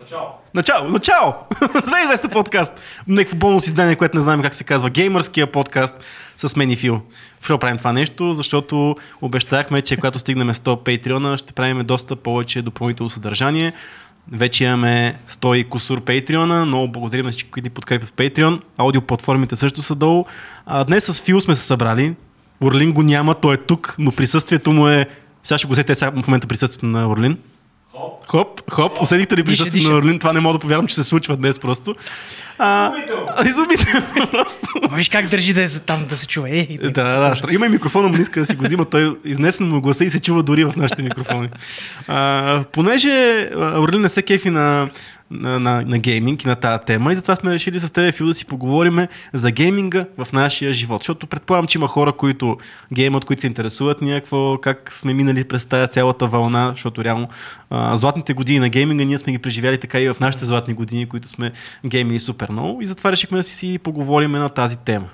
Начало! Начало! Начало! 2020 подкаст! Някакво бонус издание, което не знаем как се казва. Геймърския подкаст с мен и Фил. Защо правим това нещо? Защото обещахме, че когато стигнем 100 Патреона, ще правим доста повече допълнително съдържание. Вече имаме 100 и кусур Патреона. Много благодарим на всички, които ни подкрепят в Patreon. Аудиоплатформите също са долу. А днес с Фил сме се събрали. Орлин го няма, той е тук, но присъствието му е... Сега ще го сега в момента присъствието на Орлин. Хоп, хоп, хоп. Усетихте ли присъствието на Орлин? Това не мога да повярвам, че се случва днес просто. А, изумително. просто. Виж как държи да е за там да се чува. Е, да, да, да. Има и микрофона, му не иска да си го взима. Той изнесен му гласа и се чува дори в нашите микрофони. А, понеже Орлин не се кефи на на, на, на гейминг и на тази тема. И затова сме решили с теб, Фил, да си поговорим за гейминга в нашия живот. Защото предполагам, че има хора, които геймат, които се интересуват някакво, как сме минали през тази цялата вълна, защото реално а, златните години на гейминга ние сме ги преживяли така и в нашите златни години, които сме геймили супер много. И затова решихме да си поговорим на тази тема.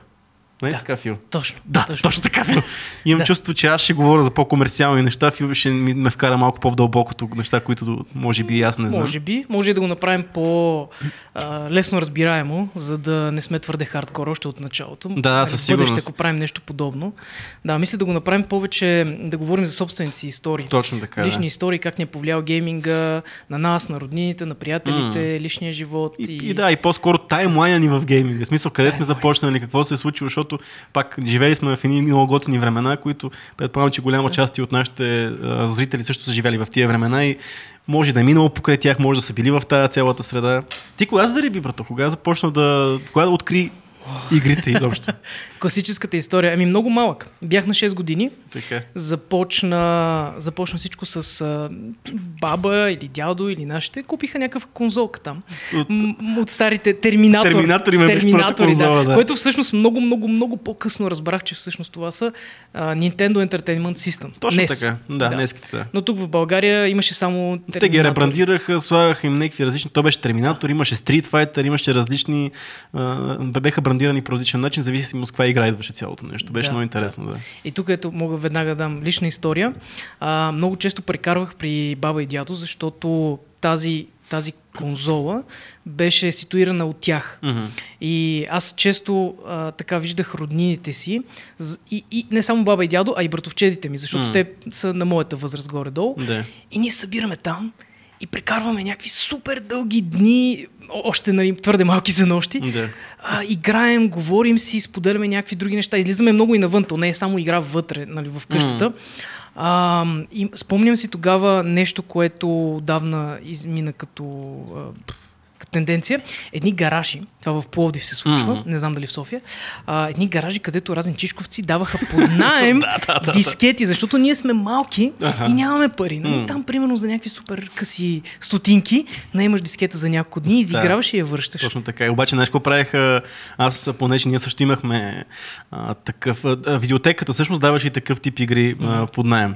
Не да, така, Фил? Точно. Да, точно, точно така, Фил. Имам да. чувство, че аз ще говоря за по-комерциални неща, Фил ще ме вкара малко по-дълбокото неща, които може би и аз не знам. Може би. Може да го направим по-лесно разбираемо, за да не сме твърде хардкор още от началото. Да, да със сигурност. Ще ако правим нещо подобно. Да, мисля да го направим повече, да говорим за собствените си истории. Точно така. Лични да. истории, как ни е повлиял гейминга на нас, на роднините, на приятелите, mm. личния живот. И, и... и да, и по-скоро таймлайна ни в гейминга. В смисъл, къде сме започнали, какво се е случило, защото пак живели сме в едни много готини времена, които предполагам, че голяма част от нашите зрители също са живели в тия времена и може да е минало покрай тях, може да са били в тази цялата среда. Ти кога зариби, брато? Кога започна да... Кога да откри игрите изобщо? Класическата история. Ами много малък. Бях на 6 години. Така. Започна, започна всичко с а, баба или дядо или нашите. Купиха някакъв конзолка там. От, М- от старите терминатор. Терминатори, ме терминатори конзола, да, да. Който всъщност много, много, много по-късно разбрах, че всъщност това са а, Nintendo Entertainment System. Точно NES. така. Да, да. Неските, да. Но тук в България имаше само Те ги ребрандираха, слагаха им някакви различни. То беше Терминатор, имаше Street Fighter, имаше различни. А, беха брандирани по различен начин, зависимо с каква игра идваше цялото нещо. Беше Да, много интересно, да. И тук ето мога веднага да дам лична история. А, много често прекарвах при баба и дядо, защото тази, тази конзола беше ситуирана от тях. Мгм. И аз често а, така виждах роднините си. И, и не само баба и дядо, а и братовчедите ми, защото М. те са на моята възраст горе-долу. Да. И ние събираме там и прекарваме някакви супер дълги дни, още нали, твърде малки за нощи. Да. А, играем, говорим си, споделяме някакви други неща. Излизаме много и навън, то не е само игра вътре, нали, в къщата. А, и спомням си тогава нещо, което давна измина като, а, като тенденция. Едни гаражи, това в Пловдив се случва, Мгм. не знам дали в София, а, едни гаражи, където разни чичковци даваха под наем дискети, защото ние сме малки и нямаме пари. Нали? М. Там, примерно, за някакви супер къси стотинки, наемаш дискета за няколко дни, изиграваш и я връщаш. Точно така. И обаче, знаеш какво? Аз, понеже ние също имахме а, такъв... А, видеотеката всъщност даваше и такъв тип игри а, под найем.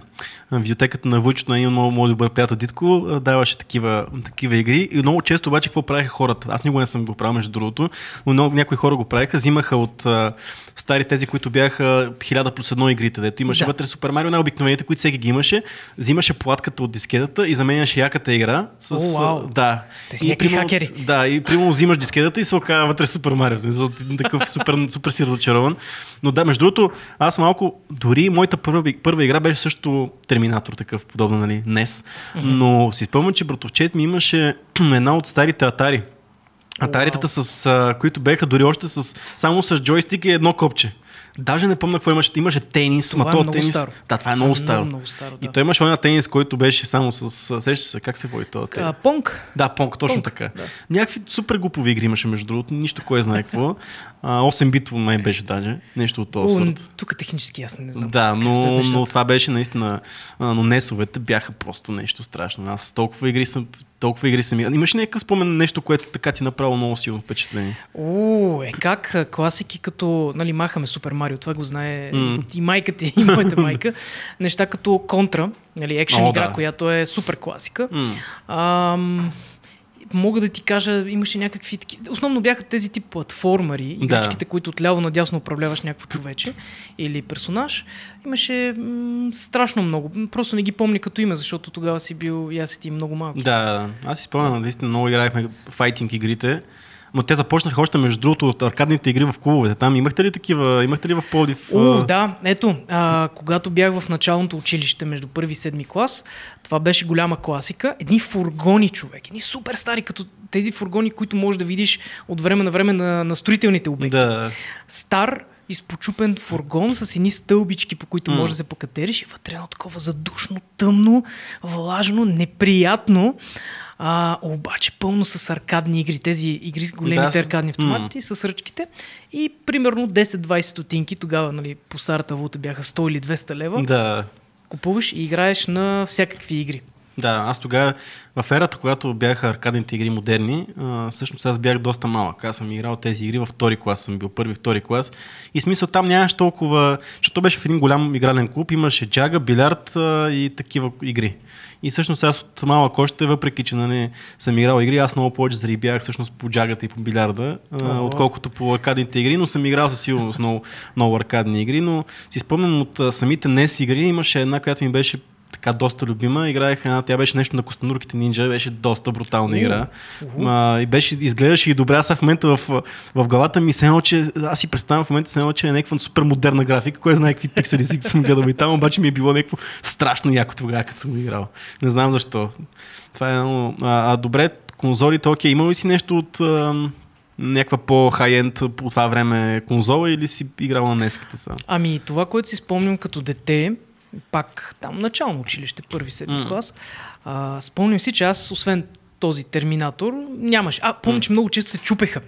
Видеотеката на Вучето на един много, много добър приятел Дитко даваше такива, такива игри. И много често обаче какво правиха хората? Аз никога не съм го правил, между другото, но много, някои хора го правиха. Взимаха от а, стари тези, които бяха 1000 плюс едно игрите, дето имаше Да. вътре Супер Марио, най-обикновените, които всеки ги имаше. Взимаше платката от дискетата и заменяше яката игра с... О, вау. да. Те си И примерно- хакери. да, и примерно взимаш дискетата и се оказва вътре Супер Марио. Такъв супер, супер си разочарован. Но да, между другото, аз малко, дори моята първа, първа игра беше също Терминатор, такъв подобно, нали, NES. Но си спомням, че братовчет ми имаше една от старите Атари. Атаритата, с, а, които беха дори още с, само с джойстик и едно копче. Даже не помня какво имаше. Имаше тенис, Това ма е то много тенис. старо. Да, това е много е старо. много, много старо, И да. той имаше един тенис, който беше само с. Сещаш се, как се води това? А, Понг. Да, Понк, точно Понк, така. да. Някакви супер глупови игри имаше, между другото, нищо кой знае какво. А, 8 битово май беше даже, нещо от този сорт. тук технически аз не знам. Да, но, но това беше наистина. Но несовете бяха просто нещо страшно. Аз толкова игри съм. Толкова игри съм. Имаш някакъв спомен нещо, което така ти направо много силно впечатление? О, е как класики като, нали, махаме Супер Марио, това го знае М. и майка ти, и моята майка. Неща като Контра, нали, екшен игра, да. която е супер класика. М. Ам, мога да ти кажа, имаше някакви такива. Основно бяха тези тип платформари, игричките, които отляво надясно управляваш някакво човече или персонаж. Имаше м- страшно много. Просто не ги помня като име, защото тогава си бил и аз и ти много малко. Да, аз си спомням, наистина много играехме файтинг игрите. Но те започнаха още, между другото, от аркадните игри в клубовете. Там имахте ли такива? Имахте ли в Пловдив? О, да, ето, а, когато бях в началното училище между първи и седми клас, това беше голяма класика. Едни фургони, човек, едни супер стари, като тези фургони, които можеш да видиш от време на време на, на строителните обекти. Да. Стар, изпочупен фургон с едни стълбички, по които mm. можеш да се покатериш и вътре едно такова задушно, тъмно, влажно, неприятно. А, обаче пълно с аркадни игри, тези игри, големите да, аркадни автомати mm. с ръчките. И примерно 10-20 стотинки, тогава нали, по старата валута бяха 100 или 200 лева. Да. Купуваш и играеш на всякакви игри. Да, аз тогава в ерата, когато бяха аркадните игри модерни, а, всъщност аз бях доста малък. Аз съм играл тези игри във втори клас, съм бил първи, втори клас. И смисъл там нямаш толкова, защото беше в един голям игрален клуб, имаше джага, билярд а, и такива игри. И всъщност аз от малък още, въпреки че нали, съм играл игри, аз много повече зарибях всъщност по джагата и по билярда, а, отколкото по аркадните игри, но съм играл със сигурност много, много аркадни игри, но си спомням от а, самите NES игри, имаше една, която ми беше така доста любима. Играех една, тя беше нещо на Костенурките Нинджа, беше доста брутална игра. Uh-huh. А, и беше, изглеждаше и добре. Аз в момента в, в главата ми се едно, че аз си представям в момента се едно, че е някаква супер модерна графика, кой знае какви пиксели си съм гледал и там, обаче ми е било някакво страшно яко тогава, като съм играл. Не знам защо. Това е едно. А, а добре, конзолите, окей, има ли си нещо от а, някаква по-хай-енд по това време конзола или си играл на неските са? Ами това, което си спомням като дете, пак там начално училище, първи седми mm. клас. А, спомням си, че аз, освен този терминатор, нямаше. А, помня, че много често се чупеха.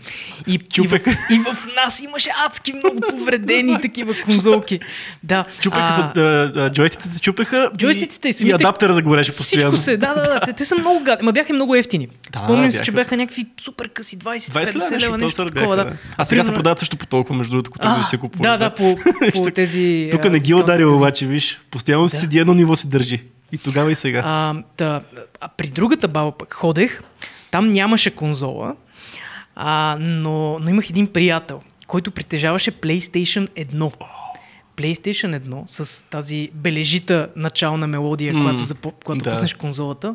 И, чупеха. И, в, и в нас имаше адски много повредени такива конзолки. Да. Чупеха се, а, джойстиците се чупеха джойстиците и, и, и адаптера загореше постоянно. Всичко се, да, да, да. Те, те са много гадни. Ма бяха и много ефтини. Да, Спомням бяха... си, че бяха някакви супер къси 20-50 лева, нещо такова. Да. А сега се продават също по толкова, между другото, като да се купува. Да, да, по, по тези... Тук не ги ударил обаче, виж. Постоянно да. седи едно ниво се държи. И тогава и сега. А, та, а при другата баба пък ходех, там нямаше конзола, а, но, но имах един приятел, който притежаваше PlayStation 1. PlayStation 1 с тази бележита начална мелодия, mm, когато, запо, когато да. пуснеш конзолата,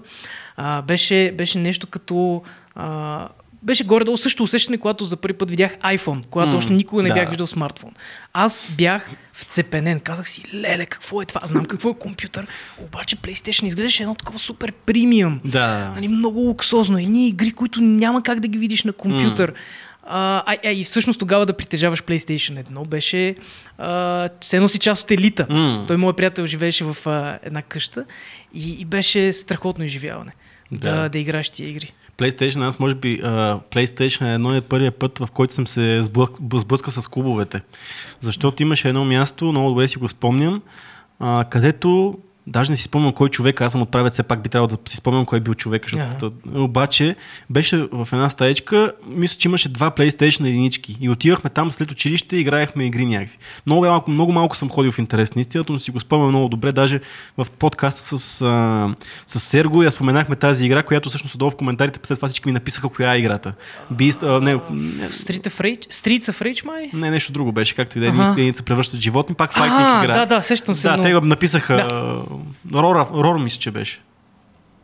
а, беше, беше нещо като а, беше горе-долу също усещане, когато за първи път видях iPhone, когато mm, още никога не да. бях виждал смартфон. Аз бях вцепенен, казах си, леле, какво е това? Знам какво е компютър, обаче PlayStation изглеждаше едно такова супер премиум. Да. Нали, много луксозно. Едни игри, които няма как да ги видиш на компютър. Mm. А, а, а и всъщност тогава да притежаваш PlayStation 1 беше а, все едно си част от елита. Mm. Той, моят приятел, живееше в а, една къща и, и беше страхотно изживяване да, да, да играеш тия игри. PlayStation, аз може би uh, PlayStation е едно е първият път, в който съм се сблъскал с клубовете. Защото имаше едно място, много добре си го спомням, uh, където Даже не си спомням кой човек, аз съм отправят, все пак би трябвало да си спомням кой е бил човек. Защото, yeah. Обаче беше в една стаечка, мисля, че имаше два PlayStation единички. И отивахме там след училище и играехме игри някакви. Много малко, много малко съм ходил в интерес на истината, но си го спомням много добре. Даже в подкаста с, а, с Серго я споменахме тази игра, която всъщност отдолу в коментарите след това всички ми написаха коя е играта. Beast, а, не, Street of Rage? Streets of Rage, май? Не, нещо друго беше, както и да е. се превръщат животни, пак файтинг игра. Да, да, сещам се. Да, но... те го написаха. Да Рора, Рора мисля, че беше.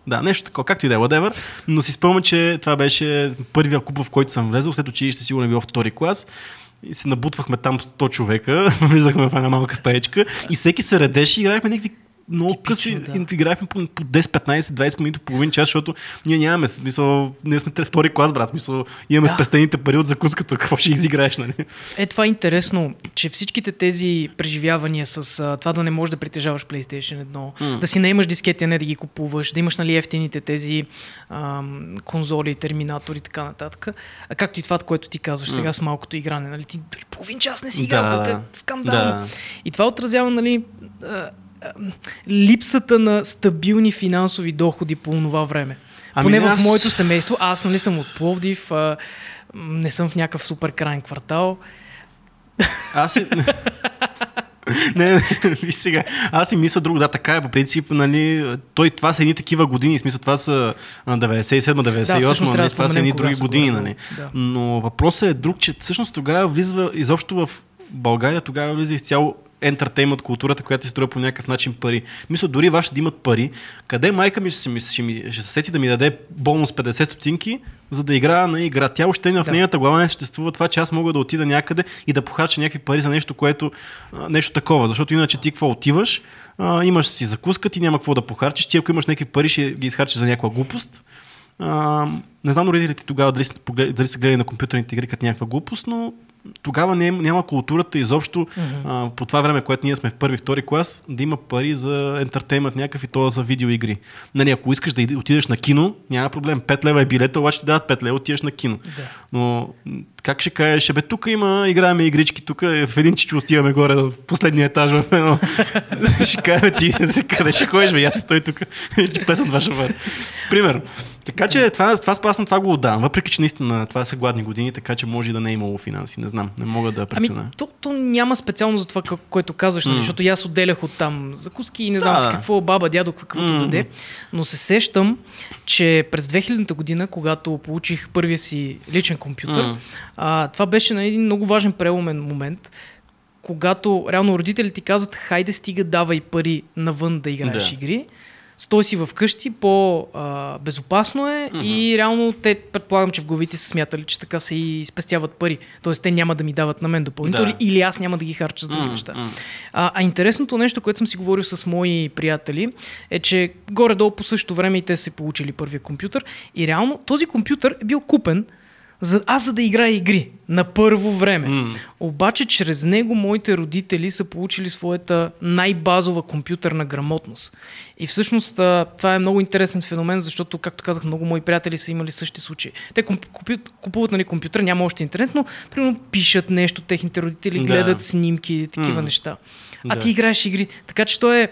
Да, нещо такова, както и да е, whatever. Но си спомня, че това беше първия куп, в който съм влезъл. След училище сигурно е било втори клас. И се набутвахме там 100 човека, влизахме в една малка стаечка и всеки се редеше и играехме някакви много къси да. играехме по, по 10, 15, 20 минути, половин час, защото ние нямаме смисъл, ние сме втори клас, брат, смисъл, имаме да. спестените пари от закуската, какво ще изиграеш, нали? Е, това е интересно, че всичките тези преживявания с а, това да не можеш да притежаваш PlayStation 1, mm. да си наемаш дискети, а не да ги купуваш, да имаш нали, ефтините тези ам, конзоли, терминатори и така нататък, а както и това, което ти казваш mm. сега с малкото игране, нали, ти дори половин час не си играл, да. е скандално. Да. И това отразява, нали, липсата на стабилни финансови доходи по това време. Ами Поне аз... в моето семейство, аз нали съм от Пловдив, а, не съм в някакъв супер крайен квартал. Аз не, не, виж сега. Аз си мисля друго. Да, така е по принцип. Нали, той, това са едни такива години. Смисъл, това са 97-98. нали, това са едни други години. Нали. Да. Но въпросът е друг, че всъщност тогава влиза изобщо в България, тогава влиза изцяло ентертеймент културата, която се струва по някакъв начин пари. Мисля, дори вашите да имат пари. Къде майка ми ще, ще, ми, ще се сети да ми даде бонус 50 стотинки, за да играя на игра. Тя още в да. нейната глава не съществува това, че аз мога да отида някъде и да похарча някакви пари за нещо, което нещо такова. Защото иначе ти какво отиваш, а, имаш си закуска, ти няма какво да похарчиш. Ти ако имаш някакви пари, ще ги изхарчиш за някаква глупост. А, не знам родителите тогава дали са, дали са гледали на компютърните игри като някаква глупост, но тогава не, няма културата изобщо mm-hmm. а, по това време, което ние сме в първи, втори клас, да има пари за ентертеймент някакъв и то за видеоигри. Нали, ако искаш да отидеш на кино, няма проблем. 5 лева е билета, обаче ти дадат 5 лева, отидеш на кино. Да. Но как ще кажеш, бе, тук има, играеме игрички, тук е в един чичо отиваме горе в последния етаж в едно. ще кажа ти, къде ще ходиш, бе, аз стой тук, ще плесам два шофер. Пример. Така че това, това спасна, това го отдавам. Въпреки, че наистина това са гладни години, така че може да не е имало финанси. Не знам, не мога да преценя. Ами, то, то няма специално за това, което казваш, mm. защото аз отделях от там закуски и не знам да. с какво баба, дядо, каквото mm. даде. Но се сещам, че през 2000 година, когато получих първия си личен компютър, mm. а, това беше нали, един много важен преломен момент, когато реално родителите ти казват, хайде стига, давай пари навън да играеш да. игри стой си вкъщи, по-безопасно е mm-hmm. и реално те предполагам, че в главите са смятали, че така се и спестяват пари. Тоест те няма да ми дават на мен допълнително да. или аз няма да ги харча за други mm-hmm. неща. А, а интересното нещо, което съм си говорил с мои приятели, е, че горе-долу по същото време и те са получили първия компютър и реално този компютър е бил купен за, аз за да играя игри на първо време. Mm. Обаче чрез него моите родители са получили своята най-базова компютърна грамотност. И всъщност това е много интересен феномен, защото, както казах, много мои приятели са имали същи случаи. Те купуват, нали, компютър, няма още интернет, но примерно пишат нещо, техните родители да. гледат снимки, такива mm. неща. А да. ти играеш игри. Така че то е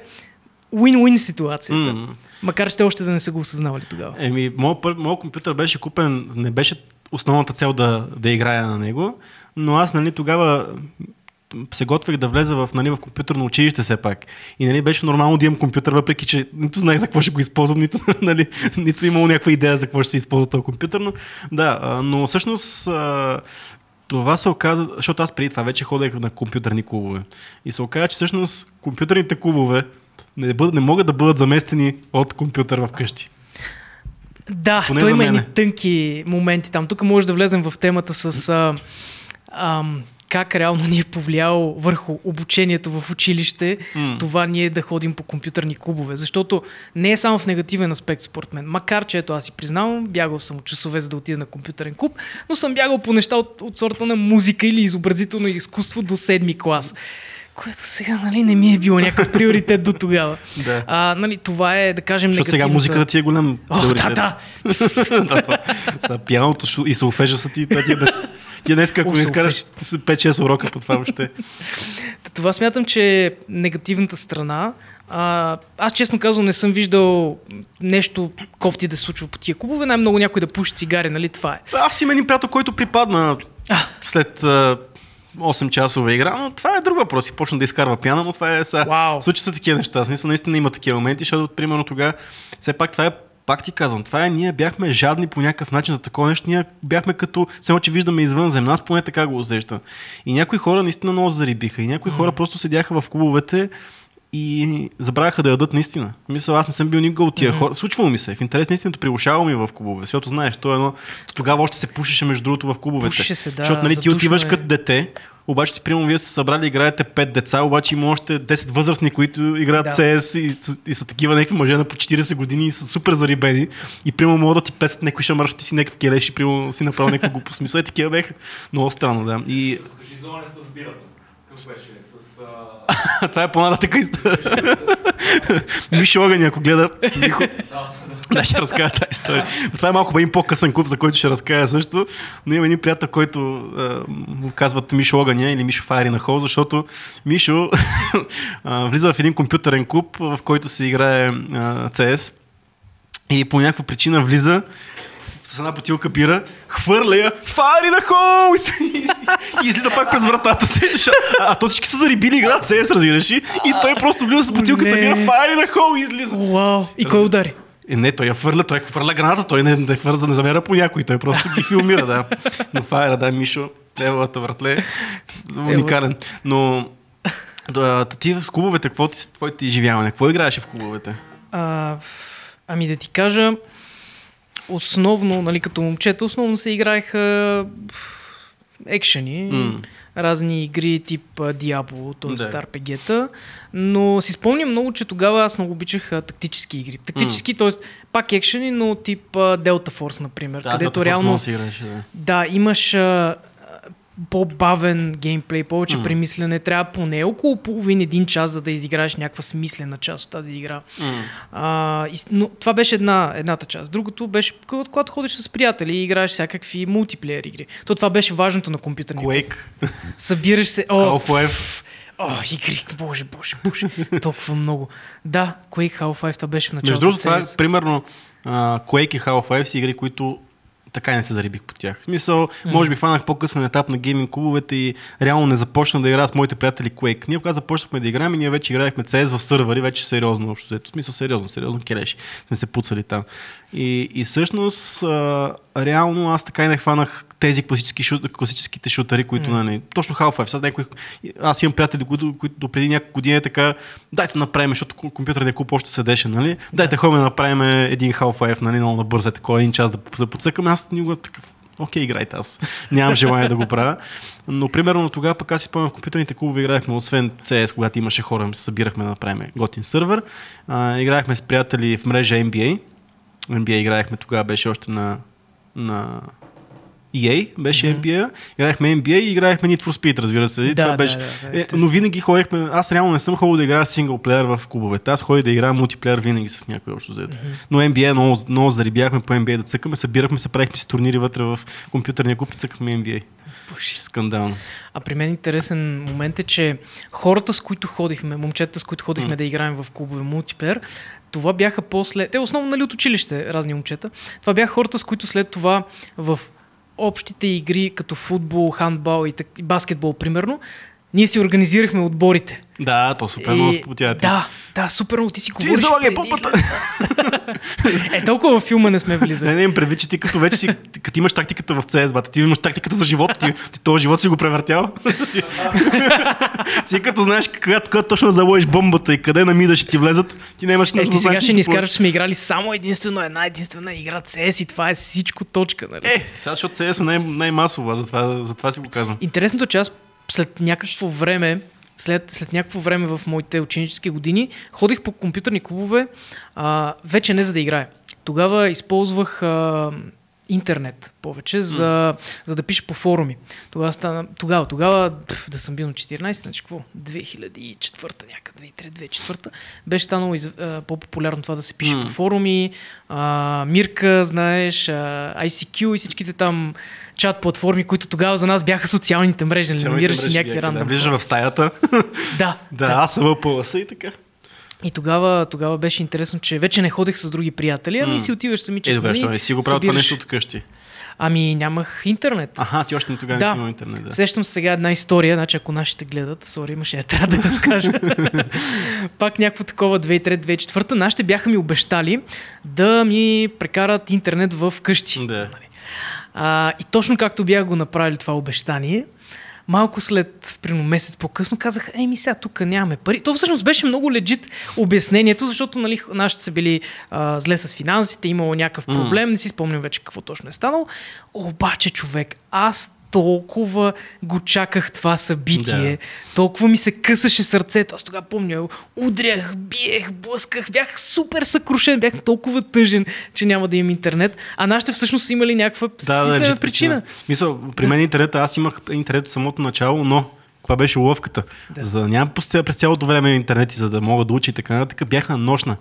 win-win ситуацията. Mm. Макар че още да не са го осъзнавали тогава. Еми, моят, моят компютър беше купен, не беше основната цел да, да играя на него, но аз нали, тогава се готвех да влеза в, нали, в компютърно училище все пак. И нали, беше нормално да имам компютър, въпреки че нито знаех за какво ще го използвам, нито, нали, нито имало някаква идея за какво ще се използва този компютър. Но, да, но всъщност това се оказа, защото аз преди това вече ходех на компютърни клубове. И се оказа, че всъщност компютърните клубове не, бъд, не могат да бъдат заместени от компютър в къщи. Да, Поне той има и тънки моменти там. Тук може да влезем в темата с а, а, как реално ни е повлияло върху обучението в училище mm. това ние да ходим по компютърни клубове. Защото не е само в негативен аспект според мен. Макар, че ето аз си признавам, бягал съм от часове за да отида на компютърен клуб, но съм бягал по неща от, от сорта на музика или изобразително изкуство до седми клас което сега нали, не ми е било някакъв приоритет до тогава. да. А, нали, това е, да кажем, Защото негативната... сега музиката ти е голям О, приоритет. да, да. Сега пианото и солфежа са ти, ти е без... Ти днес, ако не изкараш 5-6 урока по това въобще. Това смятам, че е негативната страна. А, аз честно казвам не съм виждал нещо кофти да се случва по тия клубове. Най-много някой да пуши цигари, нали това е. Аз имам един приятел, който припадна след 8 часова игра, но това е друг въпрос. И почна да изкарва пяна, но това е са... Wow. Случи са такива неща. Смисъл, наистина има такива моменти, защото, примерно, тогава, все пак това е пак ти казвам, това е, ние бяхме жадни по някакъв начин за такова нещо, ние бяхме като, само че виждаме извън земя, аз поне така го усещам. И някои хора наистина много зарибиха и някои mm. хора просто седяха в клубовете, и забравяха да ядат наистина. Мисля, аз не съм бил никога от тия mm-hmm. хора. Случвало ми се. В интерес на истината приглушавал ми в клубове, защото знаеш, то е едно. Тогава още се пушеше между другото в клубовете. Пушеше се, да. Защото нали, ти отиваш като дете, обаче ти, примерно, вие сте събрали, играете 5 деца, обаче има още 10 възрастни, които играят да. CS и, и, са такива някакви мъже на по 40 години и са супер зарибени. И примерно могат да ти песат някой шамар, ти си някакъв келеш и примерно си направил някакво глупо смисъл. Е, такива беха много странно, да. И... Скажи, зона с бирата. Това е по-нататък история. Мишо Огън, ако гледа, Михо, да, ще разкая тази история. Това е малко един по-късен клуб, за който ще разкая също. Но има един приятел, който му казват Мишо Огъня или Мишо Файри на Хол, защото Мишо влиза в един компютърен клуб, в който се играе CS и по някаква причина влиза с една бутилка бира, хвърля я, фари на хол! И, се- излиза пак през вратата си. А, а то всички са зарибили играта CS, разбираш ли? И той просто влиза с бутилката бира, фари на хол и излиза. Вау! И кой удари? Е, не, той я фърля, той хвърля граната, той не, не фърза, не замера по някой, той просто ги филмира, да. Но файра, да, Мишо, тревалата вратле, уникален. Но да, ти в клубовете, какво ти, твоите изживяване? Какво играеше в клубовете? А, ами да ти кажа, основно, нали, като момчета, основно се играеха екшени, М. разни игри тип Diablo, т.е. Да. да. RPG-та, но си спомням много, че тогава аз много обичах а, тактически игри. Тактически, т.е. пак екшени, но тип а, Delta Force, например, където Delta Force реално се играеше, да. да, имаш а, по-бавен геймплей, повече М. премислене. Трябва поне около половин един час, за да изиграеш някаква смислена част от тази игра. А, и, но това беше една, едната част. Другото беше, когато, ходиш с приятели и играеш всякакви мултиплеер игри. То това беше важното на компютърния. Quake, Събираш се... О, Half-Life. О, игри, боже, боже, боже. Толкова много. Да, Quake Half-Life, това беше в началото. Между другото, това е, примерно, Quake и Half-Life са игри, които така и не се зарибих по тях. В смисъл, може би хванах по-късен етап на гейминг клубовете и реално не започна да играя с моите приятели Quake. Ние когато започнахме да играем, ние вече играехме CS в сървъри, вече сериозно общо. В смисъл сериозно, сериозно келеши. Сме се пуцали там. И, и всъщност, а, реално аз така и не хванах тези класически шут, класическите шутери, които, М. нали, точно Half-Life. Сега някой, аз имам приятели, които, които до преди няколко години е така, дайте направим, защото ку- компютърният клуб още седеше, нали? Дайте ходим да направим един Half-Life, нали, много набързо, е такова, един час да се подсъкаме. Аз никога такъв, окей, играйте аз. Нямам желание да го правя. Но примерно тогава пък аз си спомням в компютърните клубове играехме, освен CS, когато имаше хора, се събирахме да направим готин сървър. А, играехме с приятели в мрежа NBA. NBA играехме тогава, беше още на, на EA, беше Мгм. NBA. Играехме NBA и играехме Need for Speed, разбира се. И Да, това да, беше... да, да, е, но винаги ходихме, аз реално не съм ходил да играя синглплеер в клубовете. Аз ходих да играя мултиплеер винаги с някой общо взето. Но NBA много, много зарибяхме по NBA да цъкаме, събирахме се, правихме си турнири вътре в компютърния клуб и цъкахме NBA. Боже. Скандално. А при мен интересен момент е, че хората, с които ходихме, момчета, с които ходихме М. да играем в клубове мултиплеер, това бяха после... Те основно нали от училище, разни момчета. Това бяха хората, с които след това в общите игри, като футбол, хандбал и, так... и баскетбол, примерно, ние си организирахме отборите. Да, то супер много спотя. Да, да, супер много. Ти си Ти говориш залагай преди попата! Е, толкова във филма не сме влизали. Не, не им предвид, че ти като вече си, като имаш тактиката в CS, бата, ти имаш тактиката за живота, ти, ти този живот си го превъртял. ти, ти като знаеш когато, точно заложиш бомбата и къде намидаш и ти влезат, ти нямаш Е, нужда ти да сега ще ни изкараш, че сме играли само единствено една единствена игра CS и това е всичко точка. Нали? Е, сега защото CS е най- най-масова, затова, затова си го казвам. Интересното е, че аз след някакво време, след, след някакво време в моите ученически години, ходих по компютърни клубове, а, вече не за да играя. Тогава използвах а, интернет повече, за, за да пиша по форуми. Тогава, стана, тогава, тогава да съм бил на 14, значи какво? 2004 някъде, 2003-2004 беше станало из, а, по-популярно това да се пише М. по форуми. А, Мирка, знаеш, а, ICQ и всичките там чат платформи, които тогава за нас бяха социалните мрежи. нали? Намираш си някакви Да, рандом. влизаш хора. в стаята. Да, да, аз съм ВПЛС и така. И тогава, тогава беше интересно, че вече не ходех с други приятели, ами си отиваш самичък. Е, добре, нали, що не си го правил това нещо от къщи. Ами нямах интернет. Аха, ти още тогава Да. не си имал интернет. Да. Сещам се сега една история, значи ако нашите гледат, сори, имаше я трябва да разкажа. Пак някакво такова 2003-2004, нашите бяха ми обещали да ми прекарат интернет в къщи. Да. А, и точно както бях го направили това обещание, малко след, примерно месец по-късно, казах, еми сега тук нямаме пари. То всъщност беше много легит обяснението, защото нали, нашите са били а, зле с финансите, имало някакъв проблем, не си спомням вече какво точно е станало. Обаче, човек, аз толкова го чаках това събитие, Да. толкова ми се късаше сърцето. Аз тогава помня, удрях, биех, блъсках, бях супер съкрушен, бях толкова тъжен, че няма да имам интернет. А нашите всъщност са имали някаква Да, да, причина. Мисъл, при мен интернета, аз имах интернет от самото начало, но каква беше уловката? Да. За да нямам по ця- през цялото време интернет и за да мога да уча и така нататък, бях на нощна.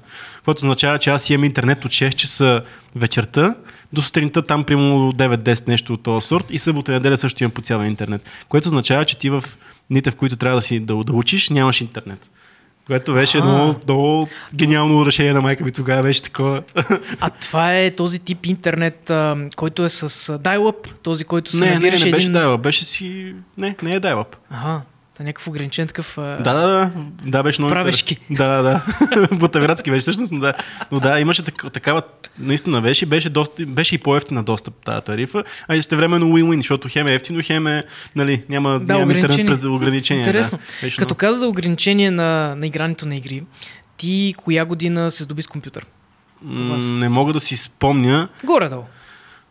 Което означава, че аз имам интернет от 6 часа вечерта до сутринта там примерно 9-10 нещо от този сорт и събота и неделя също имам по цял интернет. Което означава, че ти в дните, в които трябва да си да, да учиш, нямаш интернет. Което беше А. много, много гениално решение на майка ми тогава, беше такова. А това е този тип интернет, който е с dial-up, този, който се не, не, набираше не беше един... дайлъп, беше си... Не, не е дайлъп. Ага, някакъв ограничен такъв... Да, да, да, да, беше много... Правешки. Да, да, да. Бутавградски беше всъщност, но да. Но да, имаше так- такава, наистина беше, беше, доста, беше и по-ефтина достъп тази тарифа, а и времено win-win, защото хем е ефтино, хем е, нали, няма, Да, няма интернет през ограничения. Интересно. Да. Беше Като много- каза за ограничение на, на игрането на игри, ти коя година се здоби с компютър? М? Не мога да си спомня. Горе-долу.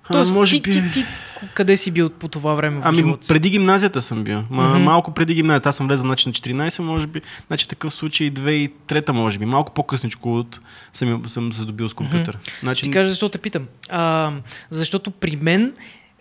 А, Тоест, може ти, би... ти, ти, къде си бил по това време в Ами, живота си? преди гимназията съм бил. Ма, Мгм. Малко преди гимназията. Аз съм влезъл значи, на 14, може би. Значи такъв случай 2003, може би. Малко по-късничко от съм, съм се добил с компютър. Значи, Ще ти кажа защо те питам. А, защото при мен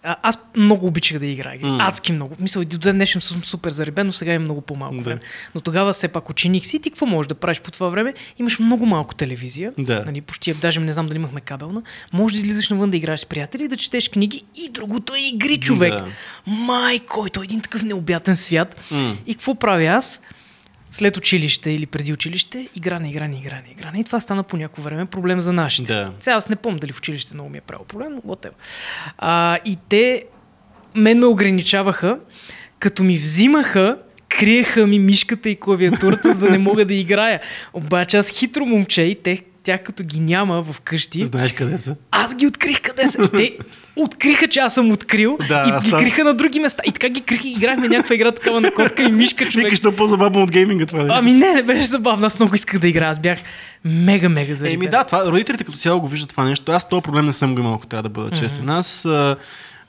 а, аз много обичах да играя. игри. М. Адски много. Мисля, до ден днешен съм супер заребен, но сега е много по-малко Да. време. Но тогава все пак ученик си, ти какво можеш да правиш по това време? Имаш много малко телевизия. Да. Нали, почти, даже не знам дали имахме кабелна. Може да излизаш навън да играеш с приятели, да четеш книги и другото е игри, човек. Да. Май, който е един такъв необятен свят. М. И какво правя аз? След училище или преди училище, игране, игране, игране, игране. И това стана по някакво време проблем за нашите. Да. Сега аз не помня дали в училище много ми е правил проблем, но whatever. А, и те мен ме ограничаваха, като ми взимаха, криеха ми мишката и клавиатурата, за да не мога да играя. Обаче аз хитро момче и те, тях като ги няма в къщи, Знаеш къде са? аз ги открих къде са. И те откриха, че аз съм открил Да, и ги криха на други места. И така ги крих и играхме някаква игра такава на котка и мишка, човек. Викаш, е по-забавно от гейминга това. нещо. Ами не, не беше забавно. Аз много исках да играя. Аз бях мега, мега заребен. Еми да, това, родителите като цяло го виждат това нещо. Аз този проблем не съм го имал, ако трябва да бъда честен. Аз а,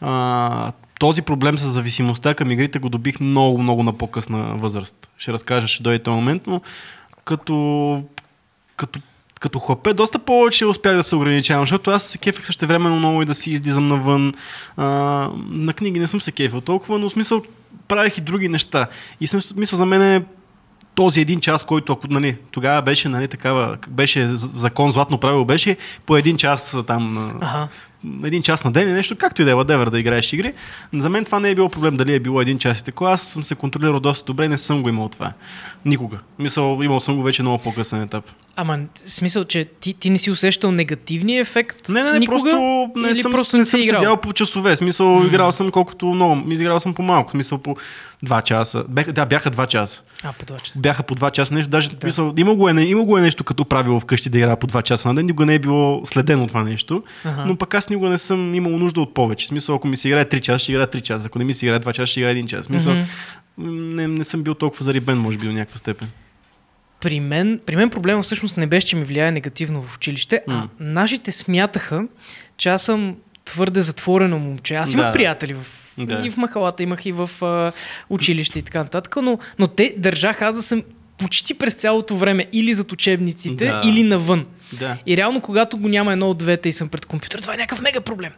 а, този проблем с зависимостта към игрите го добих много, много на по-късна възраст. Ще разкажа, ще дойде този момент, но като, като като хлапе, доста повече успях да се ограничавам, защото аз се кефих също времено много и да си излизам навън. А, на книги не съм се кефил толкова, но в смисъл правих и други неща. И съм смисъл за мен е този един час, който ако, нали, тогава беше, нали, такава, беше закон, златно правило беше по един час там, Ага. един час на ден и нещо, както и да е, whatever, да играеш игри. За мен това не е било проблем дали е било един час и така. Аз съм се контролирал доста добре, не съм го имал това. Никога. Мисъл, имал съм го вече много по-късен етап. Ама, смисъл, че ти, ти не си усещал негативния ефект Не, не, не, никога? просто не Или съм, просто не не съм играл? седял по часове. Смисъл, играл съм колкото много. Играл съм по малко. Смисъл, по два часа. Бяха, да, бяха два часа. А, по това часа. Бяха по два часа. Нещо, даже, да. мисъл, има, го е, има го е нещо като правило вкъщи да играя по два часа на ден. Никога не е било следено това нещо. Ага. Но пък аз никога не съм имал нужда от повече. Смисъл, ако ми се играе 3 часа, ще играя 3 часа. Ако не ми се играе 2 часа, ще играя 1 час. Смисъл, Мгм. не, не съм бил толкова зарибен, може би, до някаква степен. При мен, при мен проблема всъщност не беше, че ми влияе негативно в училище, а нашите смятаха, че аз съм твърде затворено момче. Аз имах Да. приятели в, Да. и в махалата, имах и в а, училище и така нататък, но, но те държаха аз да съм почти през цялото време или зад учебниците, Да. или навън. Да. И реално, когато го няма едно от двете и съм пред компютър, това е някакъв мега проблем.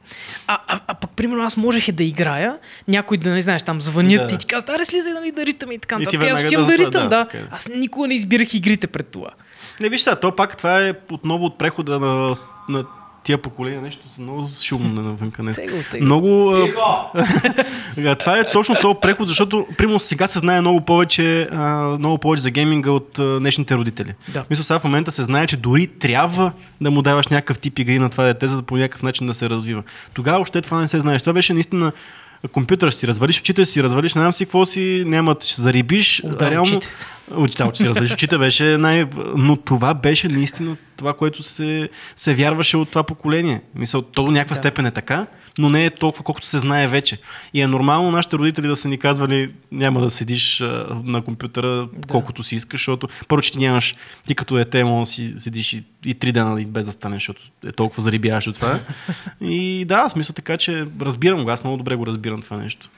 А, а, а пък, примерно, аз можех да играя, някой да не знаеш, там звънят Да. и ти казват, аре, слизай нали, да ритам и така И. И Аз отивам да да ритам, да, да. така е. Аз никога не избирах игрите пред това. Не, виж сега, то пак това е отново от прехода на, на тия поколения. Нещо са много шумно навънка. Не. Тегло, тегло. Много. а, това е точно този преход, защото, примерно, сега се знае много повече, а, много повече за гейминга от а, днешните родители. Да. Мисля, сега в момента се знае, че дори трябва да му даваш някакъв тип игри на това дете, за да по някакъв начин да се развива. Тогава още това не се знаеш. Това беше наистина компютър ще си развалиш очите, си развалиш, не знам си какво си, няма ще зарибиш. Да, реално, очите. Очите, очите си развалиш очите беше най... Но това беше наистина това, което се, се вярваше от това поколение. Мисъл, то до някаква Да. степен е така, но не е толкова, колкото се знае вече. И е нормално нашите родители да са ни казвали, няма да седиш на компютъра колкото си искаш, защото първо, че ти нямаш, ти като дете, може да си седиш и, и три дена и без да станеш, защото е толкова зарибяваш от това. и да, смисъл така, че разбирам го, аз много добре го разбирам това нещо.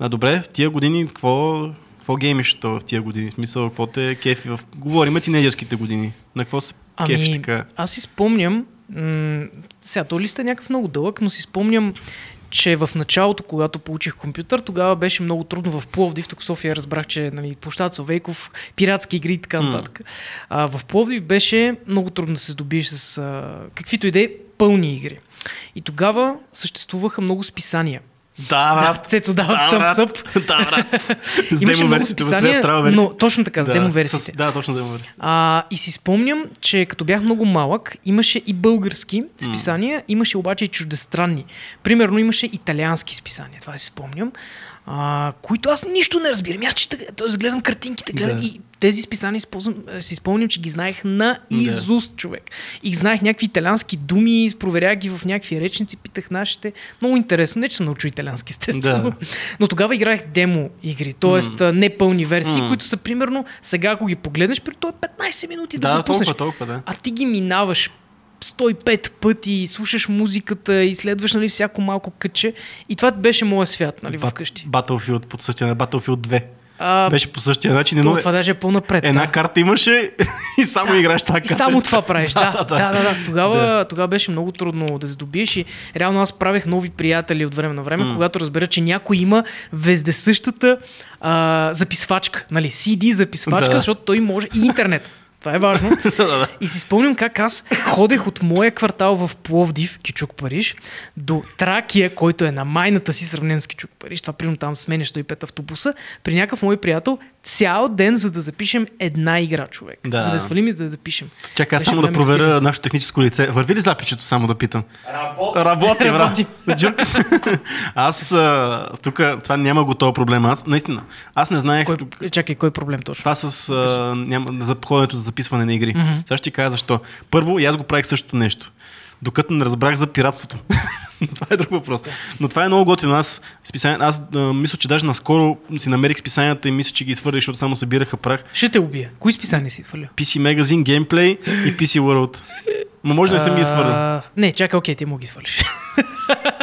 А добре, в тия години какво, какво геймиш в тия години? В смисъл, какво те кефи в... Говорим тинейджърските години. На какво се кефиш Ами, така? аз си спомням, м- сега то лист е някакъв много дълъг, но си спомням, че в началото, когато получих компютър, тогава беше много трудно в Пловдив, тук София разбрах, че нали, площад Совейков, пиратски игри и така нататък. А, в Пловдив беше много трудно да се здобиеш с а, каквито и да е пълни игри. И тогава съществуваха много списания. Да, брат. Цецо дава Да, thumbs up. Да, брат. С демо версията, вътре страва версия. но точно така, с демо версиите. Да, точно демо версия. А, и си спомням, че като бях много малък, имаше и български списания, имаше обаче и чуждестранни. Примерно имаше италиански списания, това си спомням, а, които аз нищо не разбирам. Аз чета, т.е. гледам картинките, гледам Да. и тези списания използвам, е, си спомням, че ги знаех на изуст, човек. И знаех някакви италиански думи, проверях ги в някакви речници, питах нашите. Много интересно. Не, че съм научил италиански, естествено. Да. Но тогава играех демо игри, т.е. непълни версии, М. които са примерно, сега ако ги погледнеш, при това е 15 минути да, Да, го толкова, толкова, да. А ти ги минаваш 105 пъти, слушаш музиката, изследваш нали, всяко малко кътче. И това беше моят свят нали, Ба- вкъщи. Battlefield по същия, Battlefield 2. А, Беше по същия начин. то, Едно, това даже е по-напред. една да. карта имаше и само Да. играеш това И карта. само това правиш, да. да, да, да, да. Тогава, Да. тогава беше много трудно да се добиеш и реално аз правех нови приятели от време на време, М. когато разбера, че някой има вездесъщата а, записвачка, нали, CD записвачка, Да. защото той може и интернет. Това е важно. И си спомням как аз ходех от моя квартал в Пловдив, Кичук Париж, до Тракия, който е на майната си сравнен с Кичук Париж. Това примерно там сменяш 105 автобуса. При някакъв мой приятел цял ден, за да запишем една игра, човек. Да. За да свалим и да запишем. Чакай, аз само да проверя експириенс. нашето техническо лице. Върви ли запичето, само да питам? Работа. Работи, брат. Работи. Джурка се. Аз тук, това няма го този проблем. Аз, наистина, аз не знаех Кой, чакай, кой проблем точно? това с а, няма, за ходенето за записване на игри. Мгм. Сега ще ти кажа защо. Първо, и аз го правих същото нещо. Докато не разбрах за пиратството. Но това е друг въпрос. Но това е много готино. Аз, списания, аз а, мисля, че даже наскоро си намерих списанията и мисля, че ги изхвърлих, защото само събираха прах. Ще те убия. Кои списания си свалил? PC Magazine, Gameplay и PC World. Но може да не съм ги изхвърлил. Не, чакай, окей, ти му ги свалиш.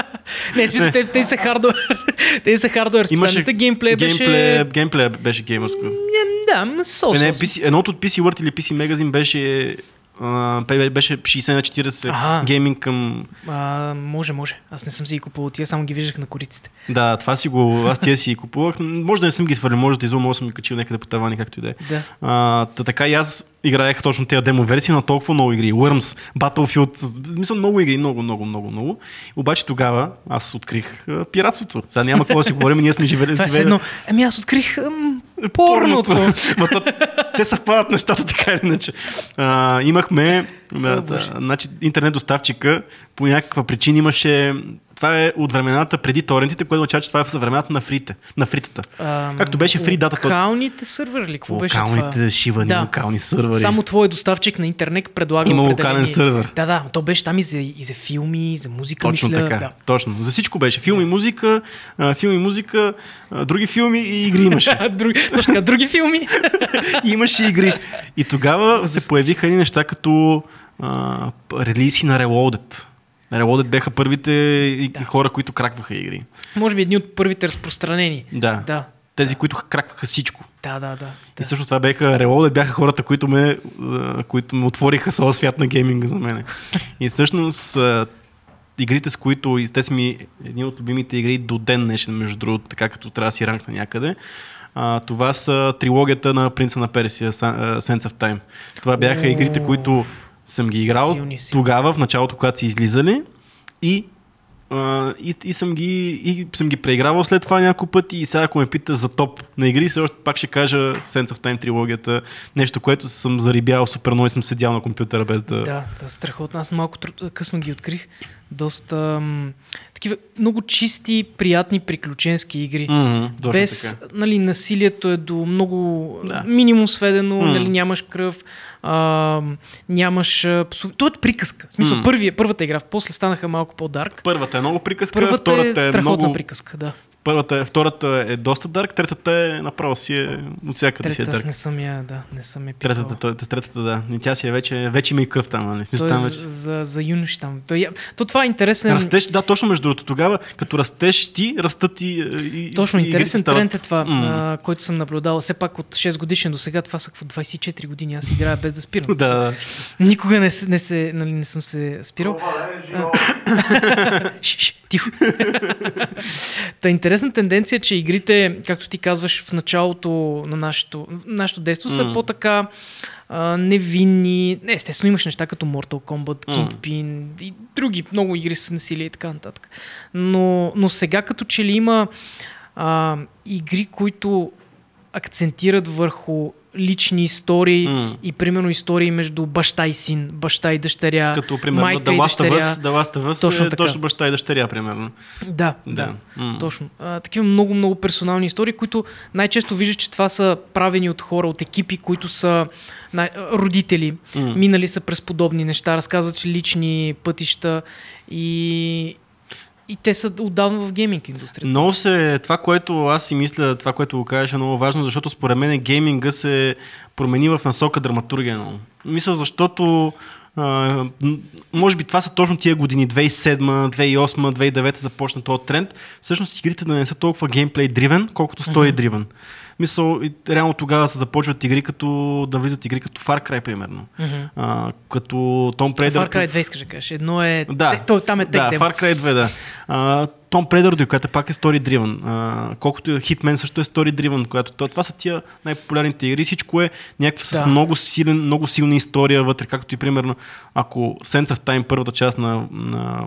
не, смисъл, те, те са хардуер. те са хардуер списанията. Геймплей беше... геймплей, беше геймърско. Да, м, со, Е, едното от PC World или PC Magazine беше, бе- беше 60 на 40 Аха. гейминг към... А, може, може. Аз не съм си ги купувал. Тия само ги виждах на кориците. Да, това си го... Аз тия си ги купувах. Може да не съм ги свалил, може да изумно съм ги качил някъде по тавани, както и да е. Да. Така и аз играех точно тези демо версии на толкова много игри. Worms, Battlefield, смисъл много игри, много, много, много, много. Обаче тогава аз открих а, пиратството. Сега няма какво да си говорим, ние сме живели. Това е едно. Ами аз открих ам, порното. Ма то, те съвпадат нещата така или иначе. А, имахме, да, да, значи, интернет доставчика по някаква причина имаше това е от времената преди торентите, което означава, че това е за времената на фрите, на фритата. Ам, Както беше фри дата. Локалните сървъри ли? Какво беше това? Локалните шивани, Да. локални сървъри. Само твой доставчик на интернет предлага Има определени... локален сървър. Да, да, то беше там и за, и за филми, и за музика, Точно мисля. така. Да. Точно. За всичко беше. Филм и музика, а, филм и музика, други филми и игри имаше. други, точно така, други филми. Имаше игри. И тогава се появиха едни неща като а, релиси на Reloaded. Reloaded бяха първите и- Да. хора, които кракваха игри. Може би едни от първите разпространени. Да. Да. Тези, които кракваха всичко. Да, да, да. И да. също това бяха Reloaded, бяха хората, които ме, които ме отвориха своя свят на гейминга за мен. И всъщност игрите, с които и те са ми едни от любимите игри до ден днешен, между другото, така като трябва да си ранкна някъде. А, това са трилогията на Принца на Персия, Sense of Time. Това бяха игрите, които съм ги играл Силни, силни. тогава, в началото, когато са излизали. И Uh, и, и, съм ги, и съм ги преигравал след това няколко пъти и сега ако ме пита за топ на игри, все още пак ще кажа Sense of Time трилогията, нещо, което съм зарибял супер много и съм седял на компютъра без да... Да, да, страхотно. Аз малко труд, късно ги открих. Доста такива много чисти, приятни приключенски игри. Точно Без, така. нали, насилието е до много Да. минимум сведено, М. нали, нямаш кръв, а, нямаш... То е приказка. В смисъл, М. първия, първата игра, после станаха малко по-дарк. Първата е много приказка, Първата втората е е, страхотна много... приказка, да. Първата е, втората е доста дарк, третата е направо си е от всякъде си е дарк. не съм я, да, не съм я пипал. Третата, третата, да. И тя си е вече, вече има и кръв там, нали? В смисъл, То е там за, вече... за, за юноши там. То, я- то това е интересен... Растеш, да, точно между другото. Тогава, като растеш ти, растат и, и Точно, и интересен стават- тренд е това, М. а, който съм наблюдавал. Все пак от 6 годишен до сега, това са какво 24 години. Аз играя без да спирам. Да. Никога не, се- не, се, нали, не съм се спирал. Е тихо. Та интересна тенденция, че игрите, както ти казваш, в началото на нашето, нашето действо са М. по-така а, невинни. Не, естествено имаш неща като Mortal Kombat. Kingpin и други много игри с насилие и така нататък. Но, но сега като че ли има а, игри, които акцентират върху лични истории М. и примерно истории между баща и син, баща и дъщеря, Като примерно майка The и дъщеря. Last of Us Точно е така. точно баща и дъщеря, примерно. Да, да. Да. М. Точно. А, такива много, много персонални истории, които най-често виждаш, че това са правени от хора, от екипи, които са най- родители, М. минали са през подобни неща, разказват лични пътища и, и те са отдавна в гейминг индустрията. Много се, това, което аз си мисля, това, което го кажеш е много важно, защото според мен гейминга се промени в насока драматургия много. Мисля, защото а, може би това са точно тия години, 2007, 2008, 2009 започна този тренд. Всъщност игрите да не са толкова геймплей дривен, колкото стои дривен. Мисъл, реално тогава се започват игри като, да влизат игри като Far Cry, примерно. Мгм. А, като Tom Raider. Far Cry 2 искаш да кажеш. Едно е... Да, то, там е да, демо. Far Cry 2, да. А, Том Predator, която пак е story driven. А, колкото и Hitman също е story driven, която то, това са тия най-популярните игри. Всичко е някаква с Да. много, силен, много силна история вътре, както и примерно, ако Sense of Time, първата част на, на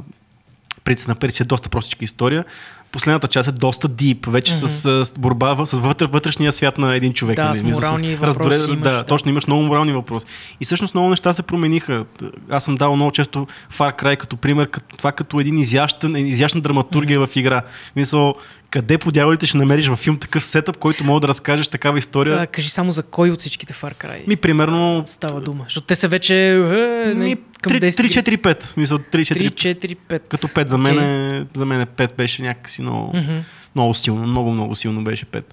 Принц на Персия е доста простичка история. Последната част е доста дип, вече mm-hmm. с, с борба с вътре, вътрешния свят на един човек. Да, нали? с морални въпроси имаш, да, да. точно имаш много морални въпроси. И всъщност много неща се промениха. Аз съм дал много често Far Cry като пример, като, това като един изящен, изящна драматургия mm-hmm. в игра. Мисъл, къде по дяволите ще намериш във филм такъв сетъп, който мога да разкажеш такава история? А, кажи само за кой от всичките Far Cry Ми, примерно... става дума. Защото те са вече е, Ми, към 10 игри. 3-4-5. Мисъл, 3-4-5. 3, 4, 5. Като 5 за мен, е, за мен е 5 беше някакси много, Мгм. много силно, много, много силно беше 5.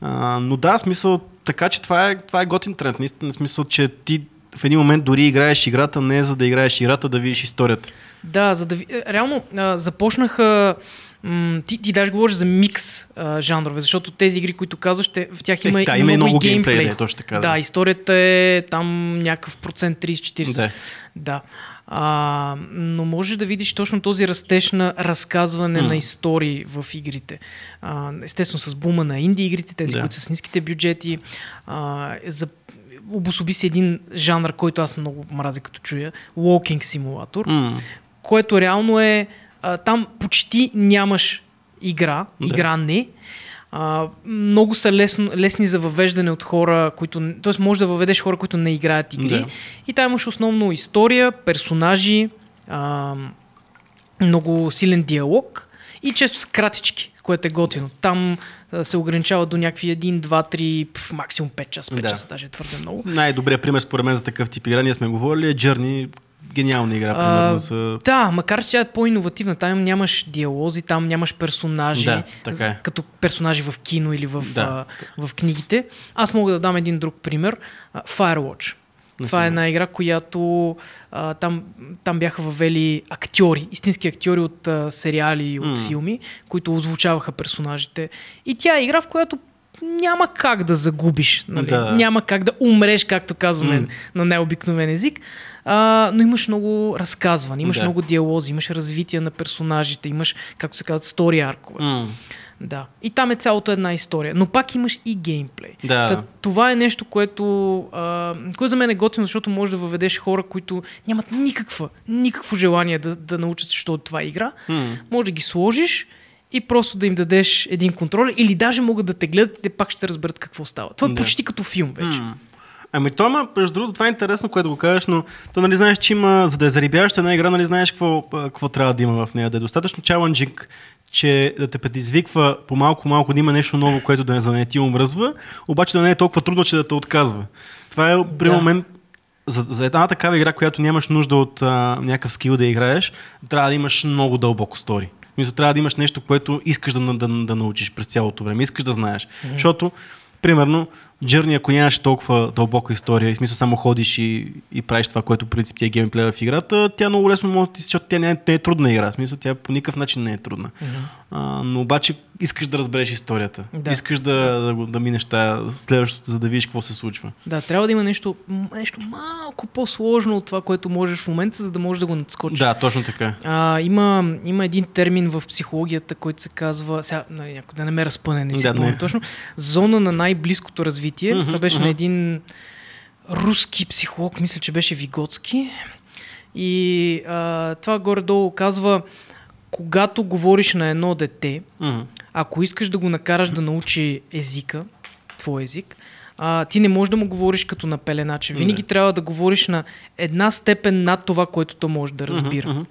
А, но да, смисъл, така че това е, това е готин тренд. Наистина, смисъл, че ти в един момент дори играеш играта не за да играеш играта, да видиш историята. Да, за да ви... е, Реално а, започнаха... М- ти, ти даже говориш за микс а, жанрове, защото тези игри, които казваш, те, в тях има, Е, да, има и много, геймплей, геймплей. да, точно така, Да, да. историята е там някакъв процент 30-40. Да. Да. А, но може да видиш точно този растеж на разказване М. на истории в игрите. А, естествено с бума на инди игрите, тези, Да. които са с ниските бюджети. А, за обособи си един жанр, който аз много мразя като чуя. Walking симулатор М. което реално е а, там почти нямаш игра, Да. игра не. А, много са лесно, лесни за въвеждане от хора, които. Тоест, може да въведеш хора, които не играят игри. Да. И там имаш основно история, персонажи, а, много силен диалог и често са кратички, което е готино. Там а, се ограничава до някакви 1, 2, 3, пф, максимум 5 часа. 5 Да. часа даже е твърде много. Най-добрият пример според мен за такъв тип игра, ние сме говорили, е Journey. Гениална игра, примерно. А, за... Да, макар че тя е по-инновативна. Там нямаш диалози, там нямаш персонажи, Да, така е. като персонажи в кино или в, Да. а, в книгите. Аз мога да дам един друг пример. Firewatch. Не Това е една игра, която а, там, там бяха въвели актьори, истински актьори от а, сериали и от М. филми, които озвучаваха персонажите. И тя е игра, в която няма как да загубиш. Нали? Да. Няма как да умреш, както казваме М. на необикновен език. А, но имаш много разказване, имаш Да. много диалози, имаш развитие на персонажите, имаш, както се казват, стори аркове. М. Да. И там е цялото една история. Но пак имаш и геймплей. Да. Та, това е нещо, което, а, което за мен е готино, защото може да въведеш хора, които нямат никаква, никакво желание да, да научат защо това е игра. М. Може да ги сложиш и просто да им дадеш един контрол или даже могат да те гледат и те пак ще разберат какво става. Това е Да. почти като филм вече. М. Ами то има, между другото, това е интересно, което го кажеш, но то нали знаеш, че има, за да е зарибяваща една игра, нали знаеш какво, какво трябва да има в нея, да е достатъчно чаленджинг, че да те предизвиква по малко-малко да има нещо ново, което да не за не ти омръзва, обаче да не е толкова трудно, че да те отказва. Това е при Да. момент, за, за една такава игра, която нямаш нужда от а, някакъв скил да играеш, трябва да имаш много дълбоко стори. Мисля, трябва да имаш нещо, което искаш да, да, да научиш през цялото време, искаш да знаеш. Mm-hmm. Защото, примерно, Journey, ако нямаш толкова дълбока история, в смисъл само ходиш и, и правиш това, което принцип ти е геймплея в играта, тя много лесно може да ти, защото тя не е, не е трудна игра. В смисъл, тя по никакъв начин не е трудна. А, но обаче искаш да разбереш историята. Да. Искаш да, да, го- да минеш тая следващото, за да видиш какво се случва. Да, трябва да има нещо, нещо малко по-сложно от това, което можеш в момента, за да можеш да го надскочиш. Да, точно така. А, има, има един термин в психологията, който се казва, сега нали, някой да не ме разпъне, не си Да, не. точно, зона на най-близкото развитие. Мгм, Това беше мгм. на един руски психолог, мисля, че беше Вигоцки. И а, това горе-долу казва, когато говориш на едно дете, Мгм. ако искаш да го накараш да научи езика, твой език, а, ти не можеш да му говориш като на пеленаче. Винаги Да. трябва да говориш на една степен над това, което то може да разбира. Мгм.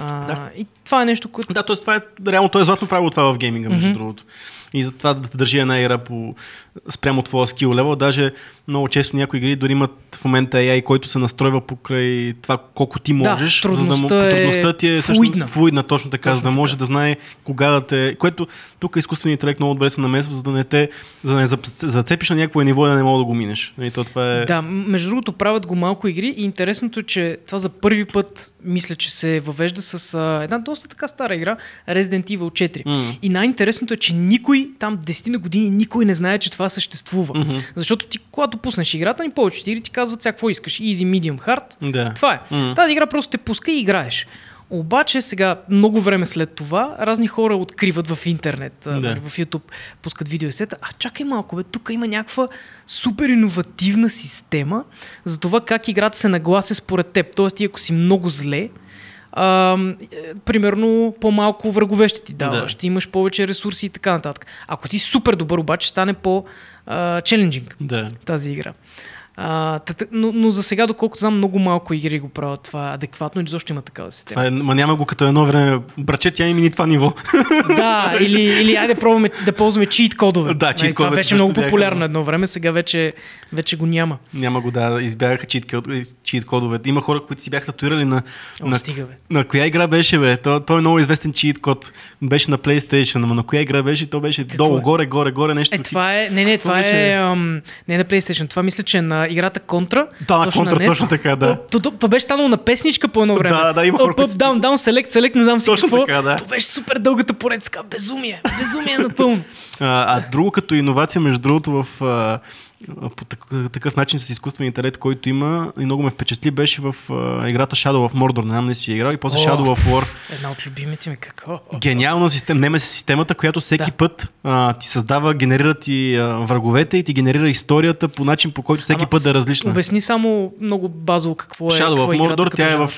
А, Да. И това е нещо, което... Да, т.е. това е, реално, то е златно правило това в гейминга, между Мгм. другото. И затова да те държи една игра по, спрямо твоя скил левел. Даже много често някои игри дори имат в момента AI, който се настройва покрай това колко ти Да, можеш. за да трудността е трудността ти е флуидна. всъщност флуидна, точно така, Точно за да може да знае кога да те... Което тук изкуственият интелект много добре се намесва, за да не те за да не зацепиш на някакво ниво и да не мога да го минеш. И то това е... Да, между другото правят го малко игри и интересното е, че това за първи път мисля, че се въвежда с а, една доста така стара игра, Resident Evil 4. М. И най-интересното е, че никой там 10 на години никой не знае, че това съществува. Мгм. Защото ти, когато пуснеш играта, ни повечето игри ти казват сега какво искаш. Easy, medium, hard. Да. Това е. М. Тази игра просто те пуска и играеш. Обаче сега, много време след това, разни хора откриват в интернет, Да. в YouTube, пускат видео и сета. А чакай малко, бе, тук има някаква супер иновативна система за това как играта се наглася според теб. Тоест, ти ако си много зле, а, примерно по-малко врагове ще ти дава, Да. ще имаш повече ресурси и така нататък. Ако ти супер добър, обаче стане по-челенджинг Да. тази игра. А, но, но за сега, доколкото знам, много малко игри го правят това адекватно или защо има такава система. Това е, ма няма го като едно време. Браче, тя и мини това ниво. Да, или, или айде пробваме да ползваме чит кодове. Да, Нали, cheat Това беше много бяха, популярно да. едно време, сега вече, вече го няма. Няма го да избягаха чит, чит кодовете. Има хора, които си бяха татуирали на, О, на, стига, бе. на коя игра беше, бе? То, той е много известен чит код. Беше на PlayStation, ама на коя игра беше? То беше Какво долу, е? горе, горе, горе, нещо. Е, това е. Не, не, това беше? е. Ам, не на PlayStation. Това мисля, че е на играта Контра. Да, точно NES. точно така, да. То, беше станало на песничка по едно време. Да, да, има хора, Up, down, down, select, select, не знам си Точно какво. така, да. То беше супер дългата поредска. Безумие. Безумие напълно. А, а друго като иновация, между другото, в по такъв, начин с изкуствен интелект, който има и много ме впечатли, беше в а, играта Shadow of Mordor. Не знам ли си я играл и после О, Shadow of War. Една от любимите ми. Какво? Гениална система, нема си системата, която всеки Да. път а, ти създава, генерира ти а, враговете и ти генерира историята по начин, по който всеки Ама път да е различна. Обясни само много базово какво е. Shadow какво of е Mordor, тя е в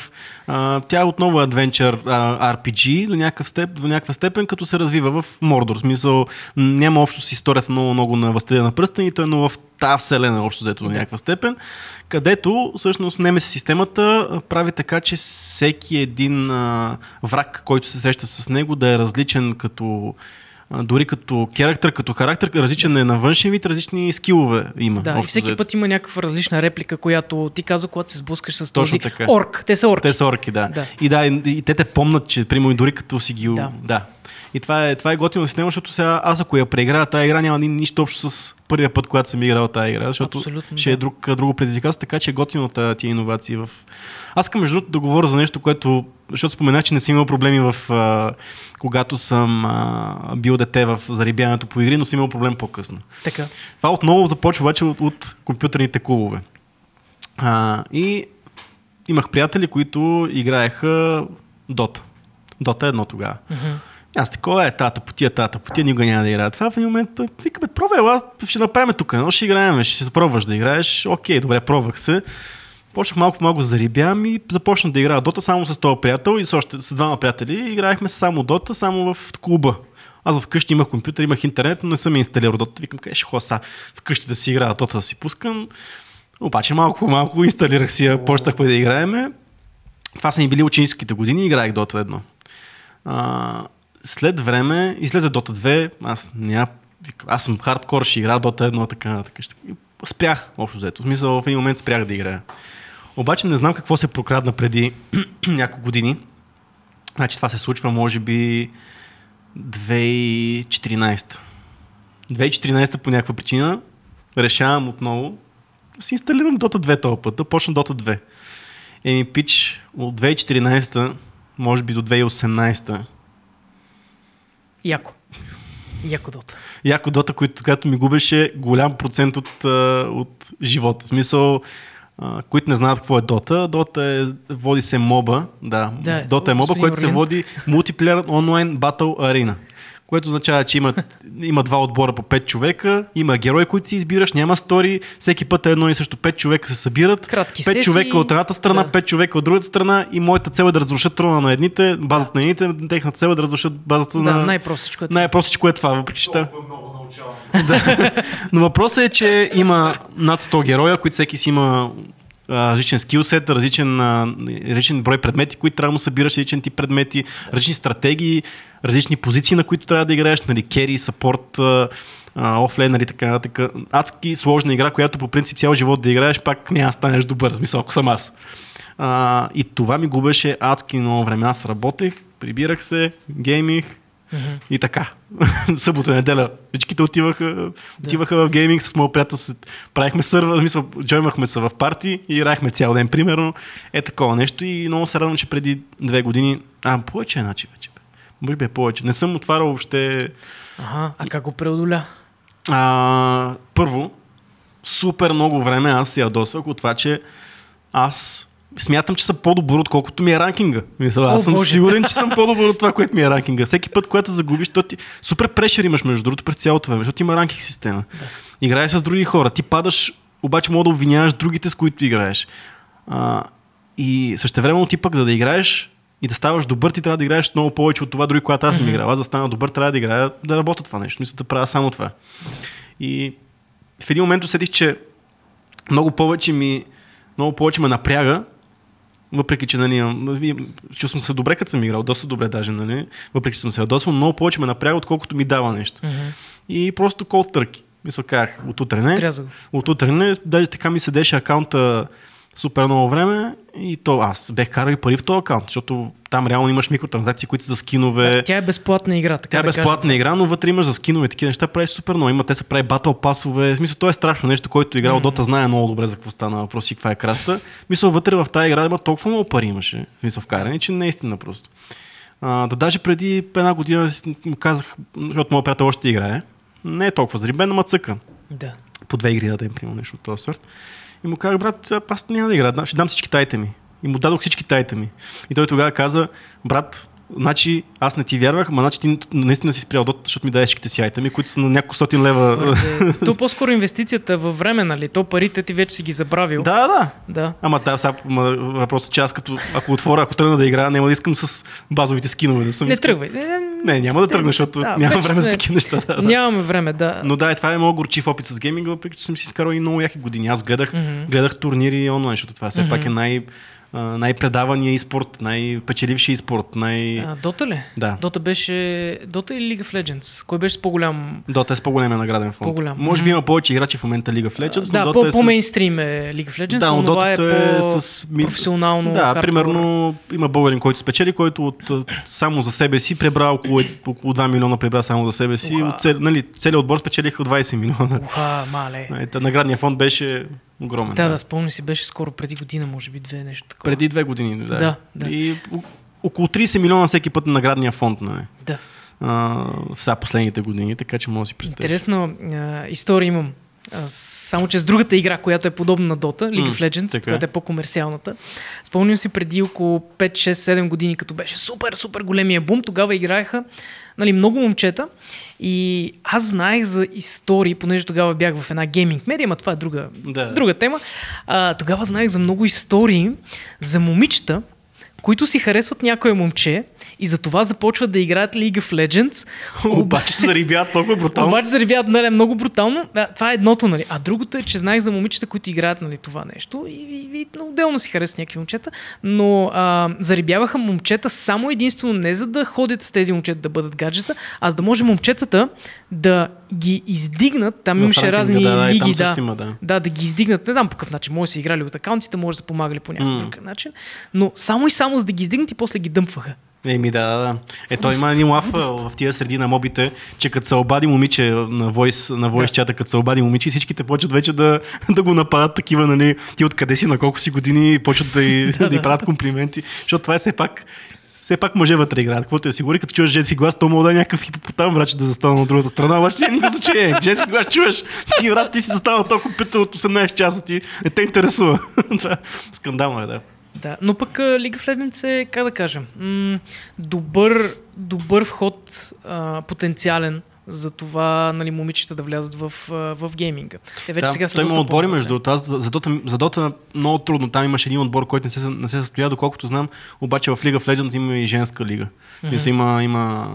а, тя е отново адвенчър а, RPG до някакъв, степ, до някаква степен, като се развива в Мордор. В смисъл, няма общо с историята много, много на Възстъдия на пръстените, но в тази вселена общо взето до някаква степен, където всъщност немеси системата прави така, че всеки един а, враг, който се среща с него, да е различен като дори като характер, като характер, различен е на външен вид, различни скилове има. Да, и всеки взето. път има някаква различна реплика, която ти каза, когато се сблъскаш с Точно този така. орк. Те са орки. Те са орки, да. Да. И да, и, и те те помнат, че примерно и дори като си ги... Да. да. И това е, това е готино система, защото сега аз ако я преиграя, тази игра няма ни- нищо общо с първия път, когато съм играл тази игра, защото Абсолютно, ще е да. друг, друго предизвикателство, така че е готино тия иновации в... Аз искам между другото да говоря за нещо, което, защото споменах, че не съм имал проблеми в, а, когато съм а, бил дете в зарибяването по игри, но съм имал проблем по-късно. Така. Това отново започва обаче от, от компютърните клубове. А, и имах приятели, които играеха Дота. Дота едно тогава. Мгм. Аз такова е, тата, потия, тата, потия, никога няма да играя. Това в един момент, вика, бе, пробвай, ела, ще направим тук, но ще играем, ще се пробваш да играеш. Окей, добре, пробвах се. Почнах малко по малко да зарибявам и започнах да играя Дота само с този приятел и с, още, с двама приятели. Играехме само Дота, само в клуба. Аз вкъщи имах компютър, имах интернет, но не съм инсталирал Дота. Викам, къде ще ходя са вкъщи да си играя Дота, да си пускам. Обаче малко по малко инсталирах си, я, почнахме да играеме. Това са ми били ученическите години, играех Дота едно. А, след време излезе Dota 2, аз няма, аз съм хардкор, ще игра Dota 1, така, така. ще- Спрях, общо взето. В смисъл, в един момент спрях да играя. Обаче не знам какво се прокрадна преди няколко години. Значи това се случва, може би, 2014. 2014 по някаква причина решавам отново да си инсталирам Dota 2 този път, да почна Dota 2. Еми, пич, от 2014 може би до 2018 Яко. Яко дота. яко дота, който, която ми губеше голям процент от, от живота. В смисъл, които не знаят какво е дота, дота е, води се моба, да, Да, дота е моба, който се води мултиплеер онлайн батъл арена, което означава, че има, има два отбора по 5 човека, има герои, които си избираш, няма стори, всеки път е едно и също 5 човека се събират, Кратки 5 сесии. човека от едната страна, Да. 5 човека от другата страна и моята цел е да разрушат трона на едните, базата на едните, техната цел е да разрушат базата Да, на... най-простичко е това. Най-простичко е това, въпреки че... много научавам. Но въпросът е, че има над 100 героя, които всеки си има различен скилсет, различен, различен брой предмети, които трябва да му събираш, различен тип предмети, различни стратегии, различни позиции, на които трябва да играеш, нали, кери, сапорт, офлейн, нали, така, нататък. Адски сложна игра, която по принцип цял живот да играеш, пак няма да станеш добър, в смисъл, ако съм аз. А, и това ми губеше адски много време. Аз работех, прибирах се, геймих, и така. Събота неделя. Всичките отиваха, отиваха в гейминг с моят приятел. Правихме сървър, мисля, джоймахме се в парти и играхме цял ден, примерно. Е такова нещо. И много се радвам, че преди две години. А, повече е значи вече. Може би е повече. Не съм отварял въобще. Ага, а как го преодоля? А, първо, супер много време аз се ядосвах от това, че аз смятам, че съм по-добър, отколкото ми е ранкинга. Мисля, аз съм Боже. сигурен, че съм по-добър от това, което ми е ранкинга. Всеки път, когато загубиш, то ти супер прешер имаш между другото през цялото време, защото има ранкинг система. Да. Играеш с други хора, ти падаш, обаче мога да обвиняваш другите, с които играеш. А, и същевременно ти пък, за да играеш и да ставаш добър, ти трябва да играеш много повече от това, дори когато аз съм играл. Аз да стана добър, трябва да играя, да работя това нещо. Мисля, да правя само това. И в един момент усетих, че много повече ми, много повече ме напряга, въпреки че нали, чувствам се добре, като съм играл, доста добре даже, нали, въпреки че съм се ядосвал, много повече ме напряга, отколкото ми дава нещо. И просто кол търки. Мисля, казах, от утре не. От утре не. Даже така ми седеше акаунта супер много време и то аз бех карал и пари в този акаунт, защото там реално имаш микротранзакции, които са за скинове. Тя е безплатна игра, така Тя е да безплатна игра, но вътре имаш за скинове, такива неща правиш супер много. Има, те се прави батъл пасове. В смисъл, то е страшно нещо, който играл Дота знае много добре за какво стана въпрос и каква е краста. Мисля, вътре в тази игра има толкова много пари имаше. В Смисъл, вкарани, че не е истина просто. А, да даже преди една година казах, защото моят приятел още играе. Не е толкова зарибен, ама цъка Да. по две игри да дадем, примерно нещо от този сорт. И му казах, брат, аз няма да играя, дам- ще дам всички тайте ми. И му дадох всички тайте ми. И той тогава каза, брат, значи аз не ти вярвах, ма значи ти наистина си спрял дот, защото ми даде всичките си айтеми, които са на няколко стотин лева. То по-скоро инвестицията е във време, нали? То парите ти вече си ги забравил. да, да. Да. Ама да, сега въпросът, че аз като, ако отворя, ако тръгна да играя, няма да искам с базовите скинове да съм. Не искал- тръгвай. Не, Не, няма да тръгна, защото Да, нямам време за сме- такива неща. Да, да. Нямаме време, да. Но да, е, това е много горчив опит с гейминга, въпреки че съм си изкарал и много яки години. Аз гледах, Мгм. гледах турнири онлайн, защото това все пак е най, най-предавания и спорт, най-печеливши спорт, най... А, Дота ли? Да. Дота беше... Дота или League of Legends? Кой беше с по-голям... Дота е с по-големия награден фонд. По-голям. Може би има повече играчи в момента League of Legends, да, но по, Dota е с... по-мейнстрим е League of Legends, Да, но е Dota е по с... професионално Да, хардкор. примерно има българин, който спечели, който от, само за себе си пребра около, около 2 милиона пребра само за себе си. Уха. От цел, нали, целият отбор спечелиха 20 милиона. Уха, мале. Наградният фонд беше огромен. Да, да, спомням си, беше скоро преди година, може би две нещо такова. Преди две години, да. Да, да. И около 30 милиона всеки път на наградния фонд, нали? Да. А, сега последните години, така че може да си представиш. Интересна а, история имам. Само че с другата игра, която е подобна на Dota, League М, of Legends, така. която е по-комерциалната. Спомням си преди около 5, 6, 7 години, като беше супер, супер големия бум, тогава играеха нали, много момчета и аз знаех за истории, понеже тогава бях в една гейминг медия, ама това е друга, Да. друга тема. А, тогава знаех за много истории за момичета, които си харесват някое момче и за това започват да играят League of Legends. Обаче се зарибяват толкова брутално. Обаче се ребят нали, много брутално. Да, това е едното, нали. А другото е, че знаех за момичета, които играят нали, това нещо и, и, и отделно си харесват някакви момчета, но а, зарибяваха момчета само единствено не за да ходят с тези момчета да бъдат гаджета, а за да може момчетата да ги издигнат. Там имаше разни да, да, лиги, да, има, да. да, да ги издигнат. Не знам по какъв начин. Може да са играли от акаунтите, може да са помагали по някакъв М. друг начин. Но само и само за да ги издигнат и после ги дъмпваха. Еми да, да, да. Е, той има един а, в тия среди на мобите, че като се обади момиче на войс, на войс Да. чата, като се обади момиче, всичките почват вече да, да го нападат такива, нали, ти откъде си, на колко си години, и почват да, й, да, да. й правят комплименти, защото това е все пак все пак мъже вътре играят. Каквото е сигури, като чуеш женски глас, то мога да е някакъв хипопотам, враче да застана от другата страна, обаче няма никакво значение. Женски глас чуваш, ти брат, ти си застана толкова пита от 18 часа, ти не те интересува. това скандално е, да. Да, но пък а, League of Legends е, как да кажем, м- добър, добър вход, а, потенциален за това нали, момичета да влязат в, в гейминга. Те вече да, сега са той има отбори, между другото. Аз за, за, Dota много трудно. Там имаше един отбор, който не се, не се състоя, доколкото знам. Обаче в League of Legends има и женска лига. Mm-hmm. Има, има...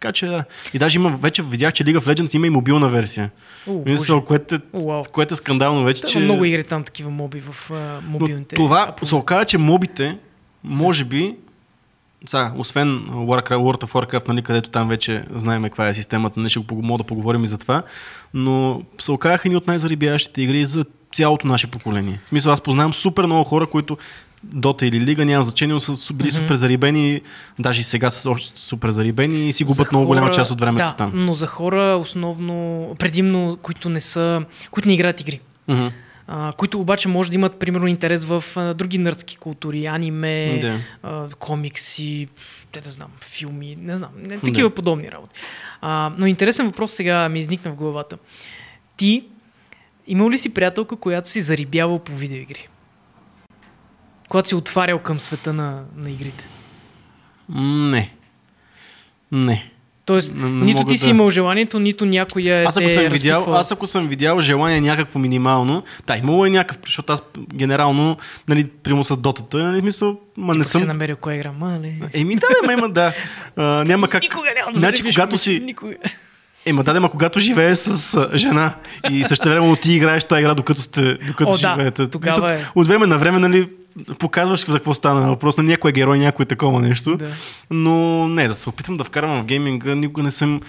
Така че да. И даже има, вече видях, че League of Legends има и мобилна версия. О, Мисъл, което, е, Уау. което е скандално вече, Има че... много игри там такива моби в Но мобилните. това А, се оказа, че мобите, може би, сега, освен Warcraft, World of Warcraft, нали, където там вече знаем каква е системата, не ще го мога да поговорим и за това, но се оказаха едни от най-зарибяващите игри за цялото наше поколение. В смисъл, аз познавам супер много хора, които Дота или Лига, няма значение, но са били супер зарибени, даже и сега са още супер зарибени и си За губят много голяма хора- част от времето да, там. но за хора основно, предимно, които не са, които не играят игри. Мгм. А, които обаче може да имат, примерно, интерес в а, други нърдски култури, аниме, Да. а, комикси, те да знам, филми, не знам, не, такива подобни работи. А, но интересен въпрос сега ми изникна в главата. Ти имал ли си приятелка, която си зарибявал по видеоигри? Когато си отварял към света на, на игрите? Не. Не. Тоест, Не- не нито ти си да- имал желанието, нито някоя Аз ако, е съм видял, разпитвал. аз ако съм видял желание някакво минимално, да, имало е някакъв, защото аз генерално, нали, прямо с дотата, нали, мисъл, ма не Пък си съм... намерил коя игра, мале. Еми да, да, ма има, да. А, няма как... Никога няма да Значи, когато си... Никога. Ема да, да, ма когато живееш с жена и също време ти играеш тази игра, докато, сте, докато О, да, живеете. тогава е. От време на време, нали, показваш за какво стана въпрос на някой герой, някой такова нещо. Да. Но не, да се опитам да вкарам в гейминга, никога не съм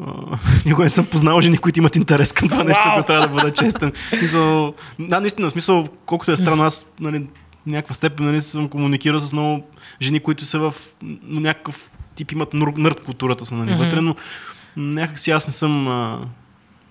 никога не съм познал жени, които имат интерес към това нещо, Вау! ако трябва да бъда честен. Смисъл, да, наистина, смисъл, колкото е странно, аз нали, някаква степен нали, съм комуникирал с много жени, които са в някакъв тип имат нърд културата са нали, Мгм. вътре, но някак си аз не съм, а,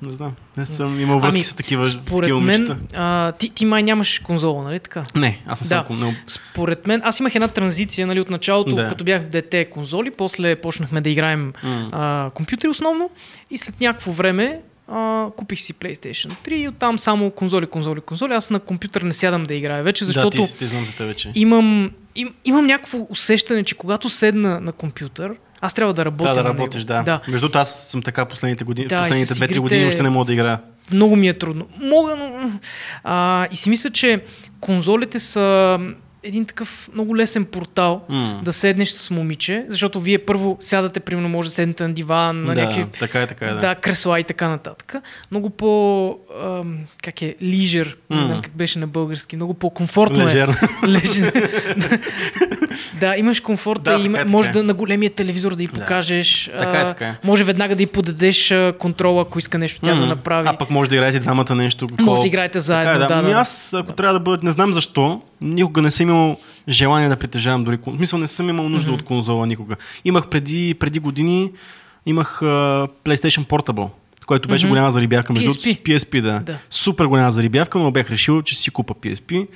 не знам, не съм имал връзки Ами, с такива, Според такива мен, а, ти, ти май нямаш конзола, нали така? Не, аз не съм Да. Според мен, аз имах една транзиция, нали, от началото, Да. като бях дете конзоли, после почнахме да играем М. а, компютри основно и след някакво време а, купих си PlayStation 3 и оттам само конзоли, конзоли, конзоли. Аз на компютър не сядам да играя вече, защото да, ти, ти знам за те вече. имам, им, имам някакво усещане, че когато седна на компютър, аз трябва да работя Да, да работиш, да. да. Между другото, аз съм така последните години, Да, последните с 2-3 игрите- години още не мога да играя. Много ми е трудно. Мога, но... А, и си мисля, че конзолите са един такъв много лесен портал М. да седнеш с момиче, защото вие първо сядате, примерно може да седнете на диван, на да, някакви така е, така е, да. да, кресла и така нататък. Много по... Ам, как е? Лижер. Не знам как беше на български. Много по-комфортно Лежерно. е. Лежер. да, имаш комфорта Да, и има, е, може е. да на големия телевизор да й Да. покажеш. Така е, така е. Може веднага да й подадеш контрола, ако иска нещо тя да М. направи. А пък може да играете двамата нещо. Може да играете заедно, Така е, да, Ами да, да. аз, ако трябва да бъда, не знам защо, никога не съм имал желание да притежавам дори В смисъл, не съм имал нужда от конзола никога. Имах преди, преди години, имах а, PlayStation Portable, който беше Мгм. голяма зарибявка. Между PSP. PSP, да. Да. Супер голяма зарибявка, но бях решил, че си купа PSP.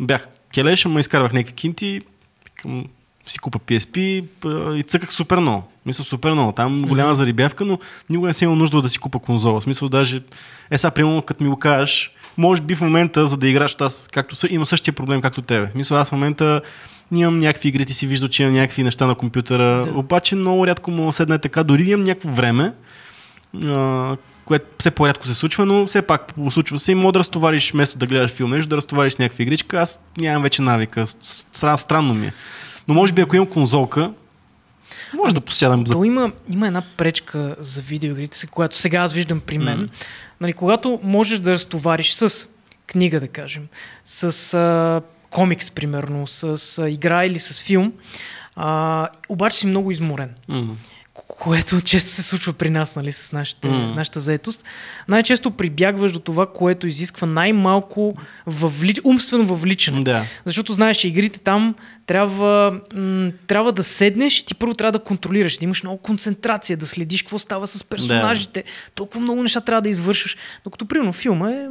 Бях келеш, ама изкарвах някакви кинти, към, си купа PSP и цъках супер много. Мисля, супер много. Там голяма зарибявка, но никога не съм имал нужда да си купа конзола. В смисъл, даже, е сега, примерно, като ми го кажеш, може би в момента, за да играш, аз, както са, има същия проблем, както тебе. В смисъл, аз в момента имам някакви игри, ти си виждал, че имам някакви неща на компютъра, Да. обаче много рядко да седна е така, дори имам някакво време, а, което все по-рядко се случва, но все пак случва се и мога да разтовариш, вместо да гледаш филм, нещо да разтовариш с някаква игричка. Аз нямам вече навика. Стра, странно ми е. Но може би ако имам конзолка, може да посядам за... То има, има една пречка за видеоигрите, която сега аз виждам при мен. М. Нали, когато можеш да разтовариш с книга, да кажем, с а, комикс, примерно, с а, игра или с филм, а, обаче си много изморен. М. което често се случва при нас, нали, с нашите, М. нашата заетост. Най-често прибягваш до това, което изисква най-малко въвли... умствено въвличане. Да. Защото знаеш, игрите там трябва, м- трябва да седнеш и ти първо трябва да контролираш, да имаш много концентрация, да следиш какво става с персонажите. Толкова много неща трябва да извършваш. Докато, примерно, филма е,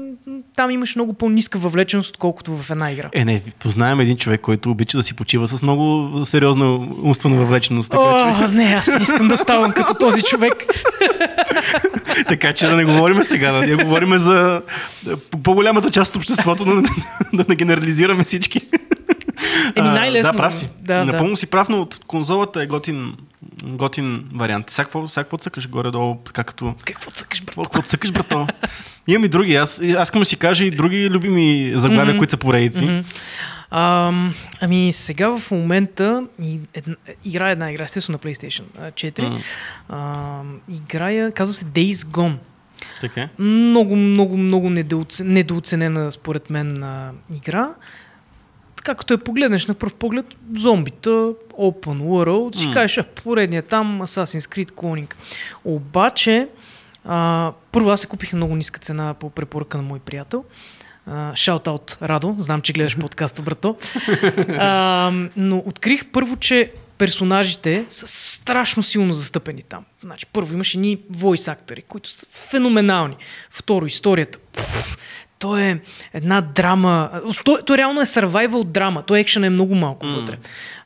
там имаш много по-ниска въвлеченост, отколкото в една игра. Е, не, познаем един човек, който обича да си почива с много сериозна умствена въвлеченост. Така, О, не, аз не искам да ставам като този човек. че, така че да не говорим сега, да не говорим за по- по-голямата част от обществото, да, да не генерализираме всички. Еми А, най-лесно. Да, прав си. Да, Напълно да. си прав, но от конзолата е готин, готин вариант. Всякакво, всякакво цъкаш горе-долу, така като... Какво цъкаш, брат? Какво цъкаш, брато? Имам и други. Аз, аз искам да си кажа и други любими заглавия, Мгм. които са поредици. Ам, ами сега в момента и една, играя една игра, естествено на PlayStation а, 4. М. Ам, играя, казва се Days Gone. Така е. Много, много, много недооце- недооценена според мен а, игра. Така като я погледнеш на пръв поглед, зомбита, open world, ще М. кажеш, поредния там Assassin's Creed клонинг. Обаче, а, първо аз се купих на много ниска цена по препоръка на мой приятел. Шаут-аут, Радо, знам, че гледаш подкаста, брато. А, но открих първо, че персонажите са страшно силно застъпени там. Значи, първо имаш едни войс актори, които са феноменални. Второ, историята. Пф, то е една драма. То, то реално е survival драма. То екшен е много малко М. вътре.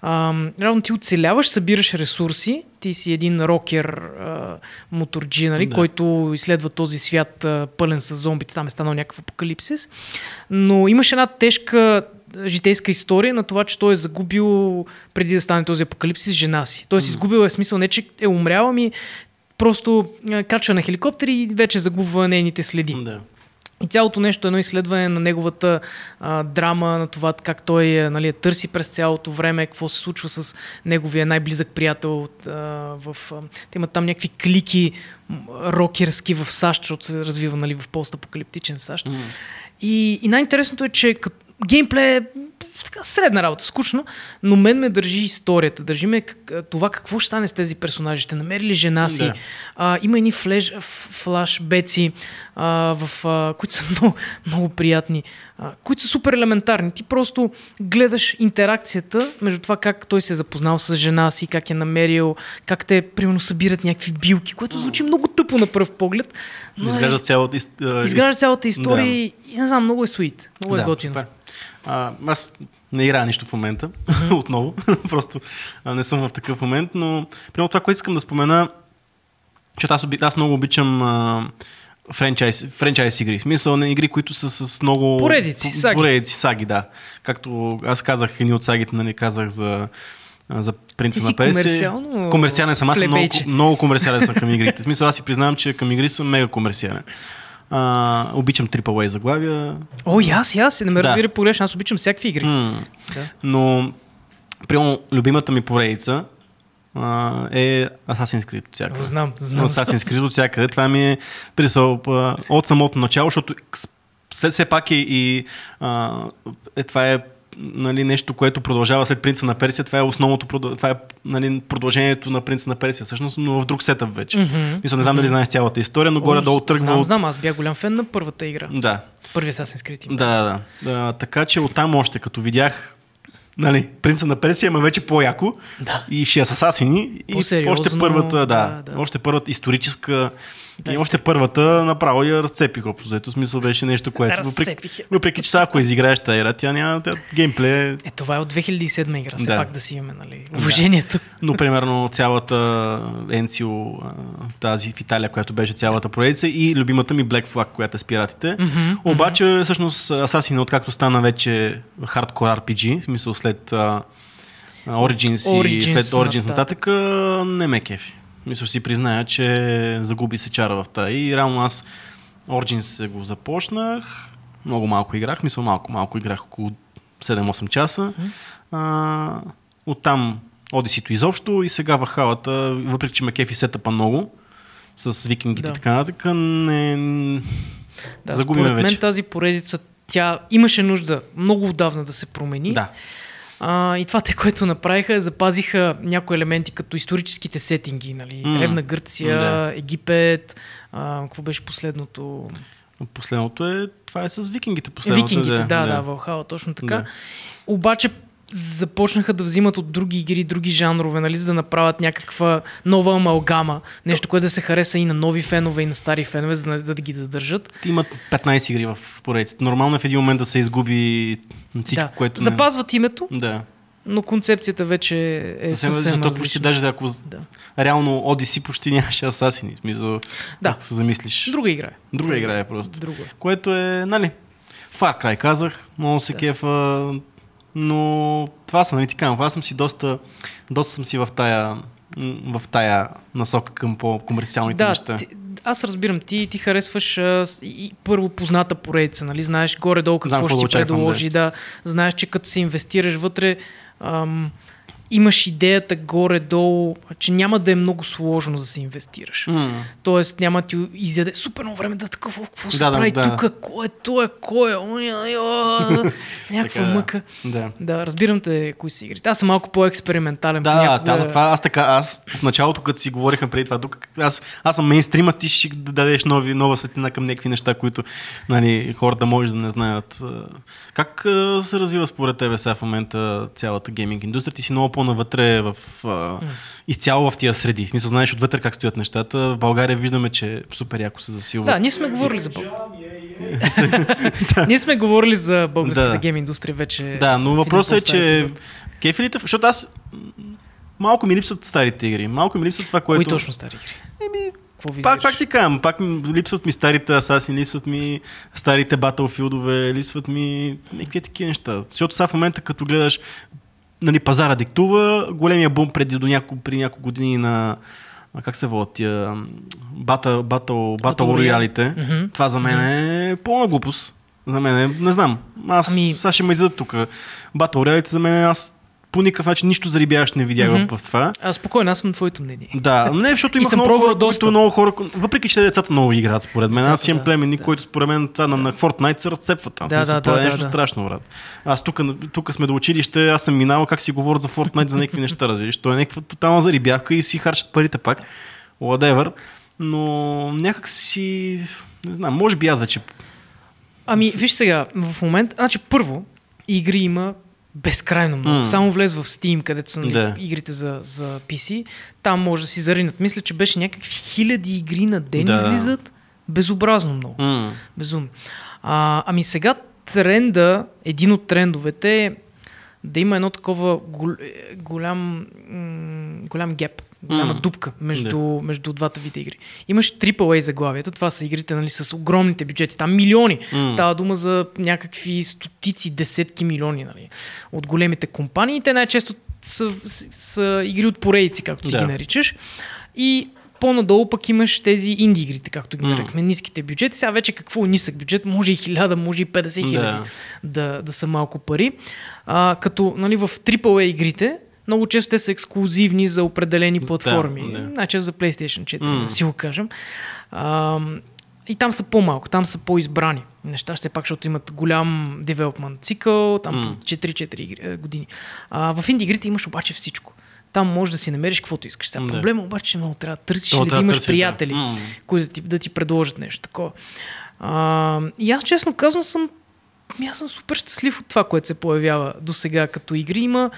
А, реално ти оцеляваш, събираш ресурси. Ти си един рокер а, моторджи, нали, Да. който изследва този свят а, пълен с зомбите. Там е станал някакъв апокалипсис. Но имаш една тежка житейска история на това, че той е загубил преди да стане този апокалипсис жена си. Тоест изгубил е смисъл не, че е умрял, ами просто качва на хеликоптер и вече загубва нейните следи. Да. И цялото нещо е едно изследване на неговата а, драма, на това как той а, нали, я търси през цялото време, какво се случва с неговия най-близък приятел. От, а, в, а, те имат там някакви клики рокерски в САЩ, защото се развива нали, в постапокалиптичен САЩ. М. И, и най-интересното е, че като геймплей е така средна работа, скучно, но мен ме държи историята, държи ме как, това какво ще стане с тези персонажи, ще намери ли жена си, Да. а, има едни флеш, флашбеци, а, в, а, които са много, много приятни, а, които са супер елементарни. Ти просто гледаш интеракцията между това как той се е запознал с жена си, как е намерил, как те примерно събират някакви билки, което звучи много тъпо на пръв поглед. Но е- Изглежда цялата... изгражда цялата история Да. и, не знам, много е суит, много е готино. супер. А, аз не играя нищо в момента, отново. Просто а, не съм в такъв момент, но примерно това, което искам да спомена, че аз, оби- аз много обичам а, франчайз, франчайз игри. В смисъл на игри, които са с много... Поредици, по- саги. Поредици, саги, да. Както аз казах, едни от сагите, нали, казах за за принца на си Персия. комерциално Комерциален съм. Аз съм много, много комерциален съм към игрите. В смисъл, аз си признавам, че към игри съм мега комерциален. А, обичам AAA заглавия. О, и аз, и аз, не ме Да. разбира погрешно, аз обичам всякакви игри. М. Да. Но, примерно, любимата ми поредица а, е Assassin's Creed от всякъде. Знам, знам. Assassin's Creed от всякъде. Това ми е присъл от самото начало, защото след все пак е и а, е, това е нали, нещо, което продължава след Принца на Персия. Това е основното, това е нали, продължението на Принца на Персия, всъщност, но в друг сетъп вече. Мгм. Мисля, не знам дали знаеш цялата история, но О, горе-долу тръгва знам, от... знам, аз бях голям фен на първата игра. Да, Първия Assassin's Creed. има. да, да, да. Така че оттам още, като видях нали, Принца на Персия, ама вече по-яко. Да. И шест асасини. И още първата, да, да, да. Още първата историческа. Да, и още първата направо я разцепих. Общо взето смисъл беше нещо, което. Въпреки, въпреки че сега, ако изиграеш тази игра, тя няма тя, геймплей. е- Е, това е от 2007 игра, все Да. пак да си имаме, нали, уважението. Но, примерно, цялата Енцио, тази в Италия, която беше цялата проекция и любимата ми Black Flag, която е с пиратите. Мгм, Обаче, всъщност, Assassin, откакто стана вече хардкор RPG, в смисъл след а, Origins, и Origins след Origins нататък. нататък, не ме кефи. Мисля, ще си призная, че загуби се чара в тази. И реално аз Origins се го започнах, много малко играх, мисля малко, малко играх около 7-8 часа. А, оттам Одисито изобщо и сега в халата, въпреки че ме кефи сетъпа много, с викингите Да. и така нататък, не... Да, Загубиме според мен вече. тази поредица, тя имаше нужда много отдавна да се промени. Да. А, и това те, което направиха, е запазиха някои елементи, като историческите сетинги, нали? М. Древна Гърция, Да. Египет, а, какво беше последното? Последното е, това е с викингите. Последното, Викингите, да, да, да, Валхала, точно така. Да. Обаче започнаха да взимат от други игри, други жанрове, нали, за да направят някаква нова амалгама, нещо, което да се хареса и на нови фенове, и на стари фенове, за, да- за да ги задържат. Имат 15 игри в поредицата. Нормално е в един момент да се изгуби всичко, да. което... не- Запазват името, Да. но концепцията вече е Съвсем, съвсем, защото почти различна. даже ако Да. реално Одиси почти нямаше асасини. Смисъл, Да. ако се замислиш. Друга игра. е. Друга игра е просто. Друга. Което е, нали, Far Cry казах, много се Да. кефа. Но това са, нали ти казвам, аз съм си доста, доста съм си в тая, в тая насока към по-комерциалните Да, неща. ти, аз разбирам, ти, ти харесваш а, и, първо позната поредица, нали? Знаеш горе-долу какво Знам ще ти да предложи, да. Знаеш, че като се инвестираш вътре, ам, имаш идеята горе-долу, че няма да е много сложно да се инвестираш. М. Тоест няма ти изяде супер много време да такъв, «О, какво се Да, да, прави да. тук, кой е той, кой е, оня, някаква Така, да. мъка. Да. Да, разбирам те кои са игрите. Аз съм малко по-експериментален. Да, понякога. да, затова аз така, аз в началото, като си говорихме преди това, тук, аз, аз съм мейнстрима, ти ще да дадеш нови, нова светлина към някакви неща, които нали, хората може да не знаят. Как се развива според тебе сега в момента цялата гейминг индустрия? Ти си много по-навътре в, а, изцяло в тия среди. В смисъл, знаеш отвътре как стоят нещата. В България виждаме, че супер яко се засилва. Да, ние сме говорили за. Ние сме говорили за българската Да. гейм индустрия вече. Да, но въпросът е, че кефилите, защото аз малко ми липсват старите игри. Малко ми липсват това, което... Кои точно стари игри? Еми, Какво? Пак, пак ти казвам, пак ми липсват ми старите Асасин, липсват ми старите Battlefield-ове, липсват ми някакви такива неща. Защото сега в момента, като гледаш, нали, пазара диктува, големия бум преди до няко, при няколко години на а как се водят тия батъл, батъл, батъл роялите, Мгм. това за мен е пълна глупост. За мен е, не знам. Аз Ами- ами... сега ще ме изядат тук. Батъл роялите за мен аз по никакъв начин нищо зарибяващ не видях Мгм. в това. А, спокойно, аз съм твоето мнение. Да, не, защото има много хора, които много хора, въпреки че децата много играят, според мен. Аз Децата, имам да, племени, да. които според мен това на, на Fortnite се разцепват там. Да, Да, смисъл, да, това да, е нещо да, да. страшно, брат. Аз тук, тук сме до училище, аз съм минал как си говорят за Fortnite, за някакви неща, разбираш. То е някаква тотална зарибявка и си харчат парите пак. Whatever. Но някак си, не знам, може би аз вече Ами, виж сега, в момента, значи първо, игри има безкрайно много. М. Само влез в Steam, където са нали, Да. игрите за, за PC, там може да си заринат. Мисля, че беше някакви хиляди игри на ден Да. излизат. Безобразно много. М. Безумно. А, ами сега тренда, един от трендовете е да има едно такова гол, е, голям, голям геп, голяма дупка между, между двата вида игри. Имаш AAA заглавията, това са игрите нали, с огромните бюджети, там милиони. М. Става дума за някакви стотици, десетки милиони нали, от големите компании. Те най-често са, са, са игри от поредици, както ти Да. ги наричаш. И по-надолу пък имаш тези инди игрите, както ги М. нарекме, ниските бюджети. Сега вече какво е нисък бюджет, може и 1000, може и 50 хиляди Да. да, да са малко пари. А, като нали, в AAA игрите, много често те са ексклюзивни за определени Да, платформи. да. Най-често за PlayStation 4, М. да си го кажем. А, и там са по-малко, там са по-избрани неща, все пак, защото имат голям девелопмент цикъл, там по 4-4 игри- е, години. А, в инди игрите имаш обаче всичко. Там можеш да си намериш каквото искаш. Сега, Да. проблема обаче, че много трябва да търсиш То или да да имаш търсиш, да. приятели, М. които да ти, да ти предложат нещо такова. А, и аз честно казвам съм, ми аз съм супер щастлив от това, което се появява до сега като игри. Има,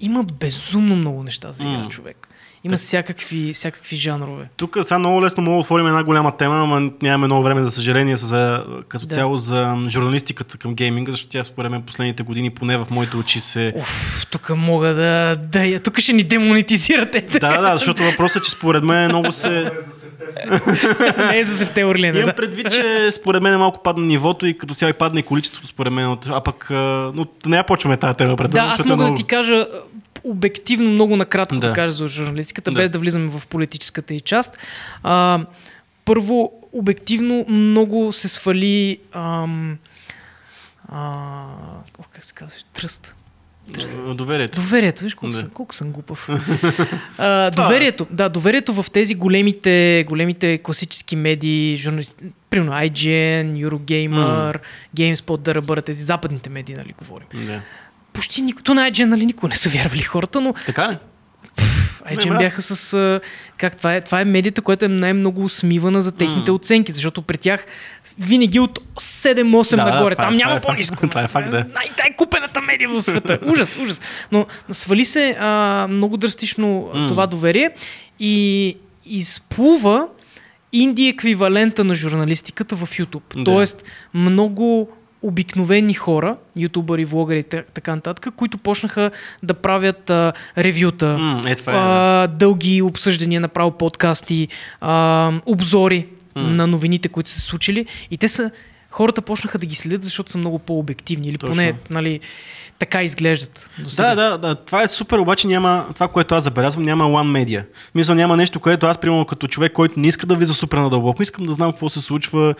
има безумно много неща за игра, М. човек. Има всякакви, всякакви жанрове. Тук сега много лесно мога да отворим една голяма тема, ама нямаме много време, за съжаление, за, като Да. цяло за журналистиката към гейминга, защото тя според мен последните години, поне в моите очи се... Уф, тук мога да... да я- тук ще ни демонетизирате. Да, да, защото въпросът е, че според мен много се... Е. Не е за септември, не, Имам да. предвид, че според мен малко падна нивото и като цяло и падна и количеството според мен. А пък, но не я почваме тази тема пред Да, аз мога да ти кажа обективно много накратко да, Да. кажа за журналистиката, Да. без да влизаме в политическата и част. А, първо, обективно много се свали ам, а, о, как се казва, тръст. Доверието. Доверието, виж колко, Да. съм, колко съм глупав. а, доверието, да, доверието в тези големите, големите класически медии, журналисти, примерно IGN, Eurogamer, GameSpot, да бъдат тези западните медии, нали говорим. Да. Почти никой, то на IGN, нали, никога не са вярвали хората, но Така ли? IGN Не, бяха с... а, Как това е? Това е медията, която е най-много усмивана за техните М. оценки, защото при тях винаги от 7-8 Да, да, нагоре. това е- Там това няма е по-низко. Това е факт, да. Най- най-купената медия в света. ужас, ужас. Но свали се а, много драстично М. това доверие и изплува инди еквивалента на журналистиката в YouTube. Да. Тоест, много обикновени хора, ютубъри, влогъри и та- така нататък, които почнаха да правят а, ревюта, М, е, това е. а, дълги обсъждания, направо подкасти, а, обзори М. на новините, които са се случили. И те са хората почнаха да ги следят, защото са много по-обективни. Или Точно. поне, нали, така изглеждат. До сега. Да, да, да, това е супер, обаче няма, това, което аз забелязвам, няма one media. Мисля, няма нещо, което аз, примерно, като човек, който не иска да влиза супер надълбоко, искам да знам какво се случва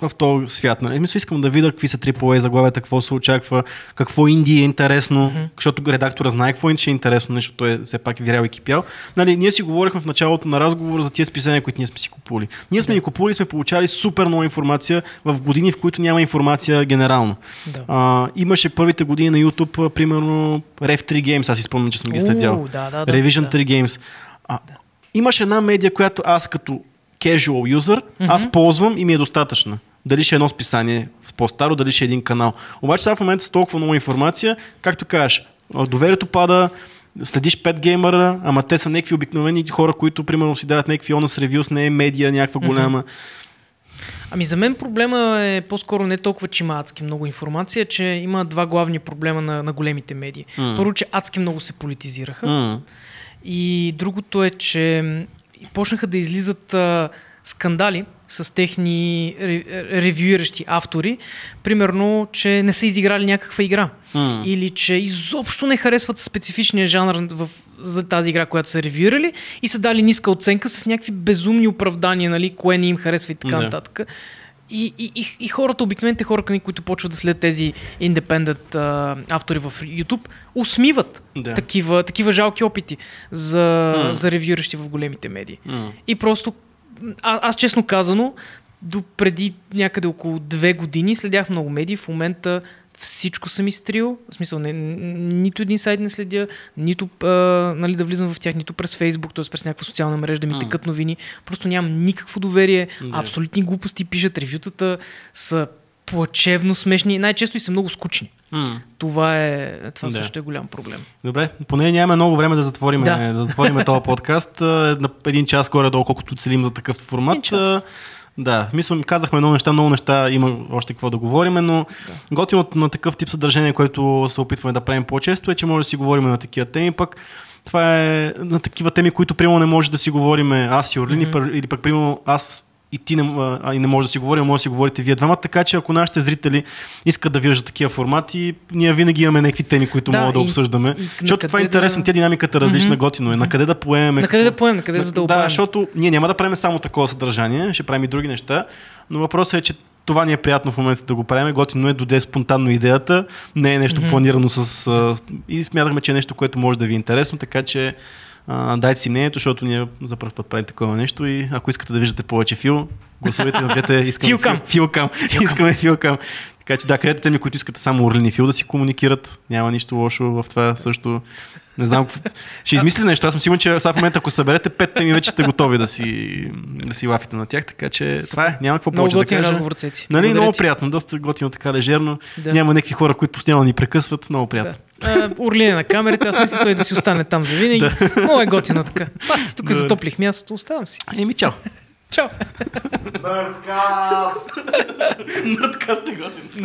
в този свят. Нали? Мисля, искам да видя какви са AAA заглавията, какво се очаква, какво инди е интересно, mm-hmm. защото редактора знае какво ще е интересно, нещо, той е все пак вирял и кипял. Нали, ние си говорихме в началото на разговора за тези списания, които ние сме си купували. Ние сме Да. ги купували и сме получали супер много информация в години, в които няма информация генерално. Да. А, имаше първите години на YouTube, примерно Rev 3 Games, аз си спомням, че съм ги следял. Да, да, да, Revision да. 3 Games. А, Имаше една медия, която аз като casual user, аз ползвам и ми е достатъчна. Дали ще е едно списание по-старо, дали ще е един канал. Обаче сега в момента с толкова много информация, както кажеш, доверието пада, следиш 5 геймера, ама те са някакви обикновени хора, които примерно си дават някакви honest reviews, не е медия някаква голяма. Ами за мен проблема е по-скоро не толкова, че има адски много информация, че има два главни проблема на, на големите медии. М. Първо, че адски много се политизираха. М. И другото е, че почнаха да излизат а, скандали с техни ре, ревюиращи автори. Примерно, че не са изиграли някаква игра. М. Или че изобщо не харесват специфичния жанр в, за тази игра, която са ревюирали и са дали ниска оценка с някакви безумни оправдания, нали, кое не им харесва и така Да. нататък. И, и, и, и хората, обикновените хора, които почват да следят тези индепендент автори в YouTube, усмиват Да. такива, такива жалки опити за, М. за ревюиращи в големите медии. М. И просто, а, аз честно казано, до преди някъде около две години следях много медии. В момента всичко съм изтрил. В смисъл, не, нито един сайт не следя, нито а, нали, да влизам в тях, нито през Фейсбук, т.е. през някаква социална мрежа да ми М. текат новини. Просто нямам никакво доверие. Абсолютни глупости пишат. Ревютата са плачевно смешни. Най-често и са много скучни. М. Това, е, това Да. също е голям проблем. Добре, поне нямаме много време да затворим, Да. да. затворим този подкаст. А, На един час горе-долу, колкото целим за такъв формат. Един час. А, Да, мисля, казахме много неща, много неща има още какво да говорим, но да. готиното на такъв тип съдържание, което се опитваме да правим по-често е, че може да си говорим на такива теми, пък това е на такива теми, които примерно не може да си говорим аз и Орлин, mm-hmm. или пък примерно аз и ти не, а, и не може да си говорим, може да си говорите вие двамата, така че ако нашите зрители искат да виждат такива формати, ние винаги имаме някакви теми, които Да, могат да и- обсъждаме. и защото това е интересно, да- тя динамиката е различна, Мгм. готино е. На къде да поемем? На къде да поемем, на къде да Да, задълбаем. защото ние няма да правим само такова съдържание, ще правим и други неща, но въпросът е, че това ни е приятно в момента да го правим. Готино е, доде спонтанно идеята, не е нещо Мгм. планирано с... А, и смятахме, че е нещо, което може да ви е интересно, така че а, дайте си мнението, защото ние за първ път правим такова нещо и ако искате да виждате повече фил, гласувайте, напишете искаме Филкам. Филкам. Искаме филкам. Така че да, където теми, които искате само Орлин и Фил да си комуникират, няма нищо лошо в това също. Не знам, ще измисли нещо. Аз съм сигурен, че сега в момента, ако съберете пет теми, вече сте готови да си, да си лафите на тях, така че това е. Няма какво повече да кажа. разговор, Цеци. Нали, Благодаря много ти. приятно, доста готино, така лежерно. Да. Няма някакви хора, които постоянно ни прекъсват. Много приятно. Да. Е на камерите, аз мисля той да си остане там за винаги. Много е готино така. Пат, тук Добре. затоплих мястото, оставам си. Еми, чао. Чао! Нърдкаст! Нърдкаст е готин.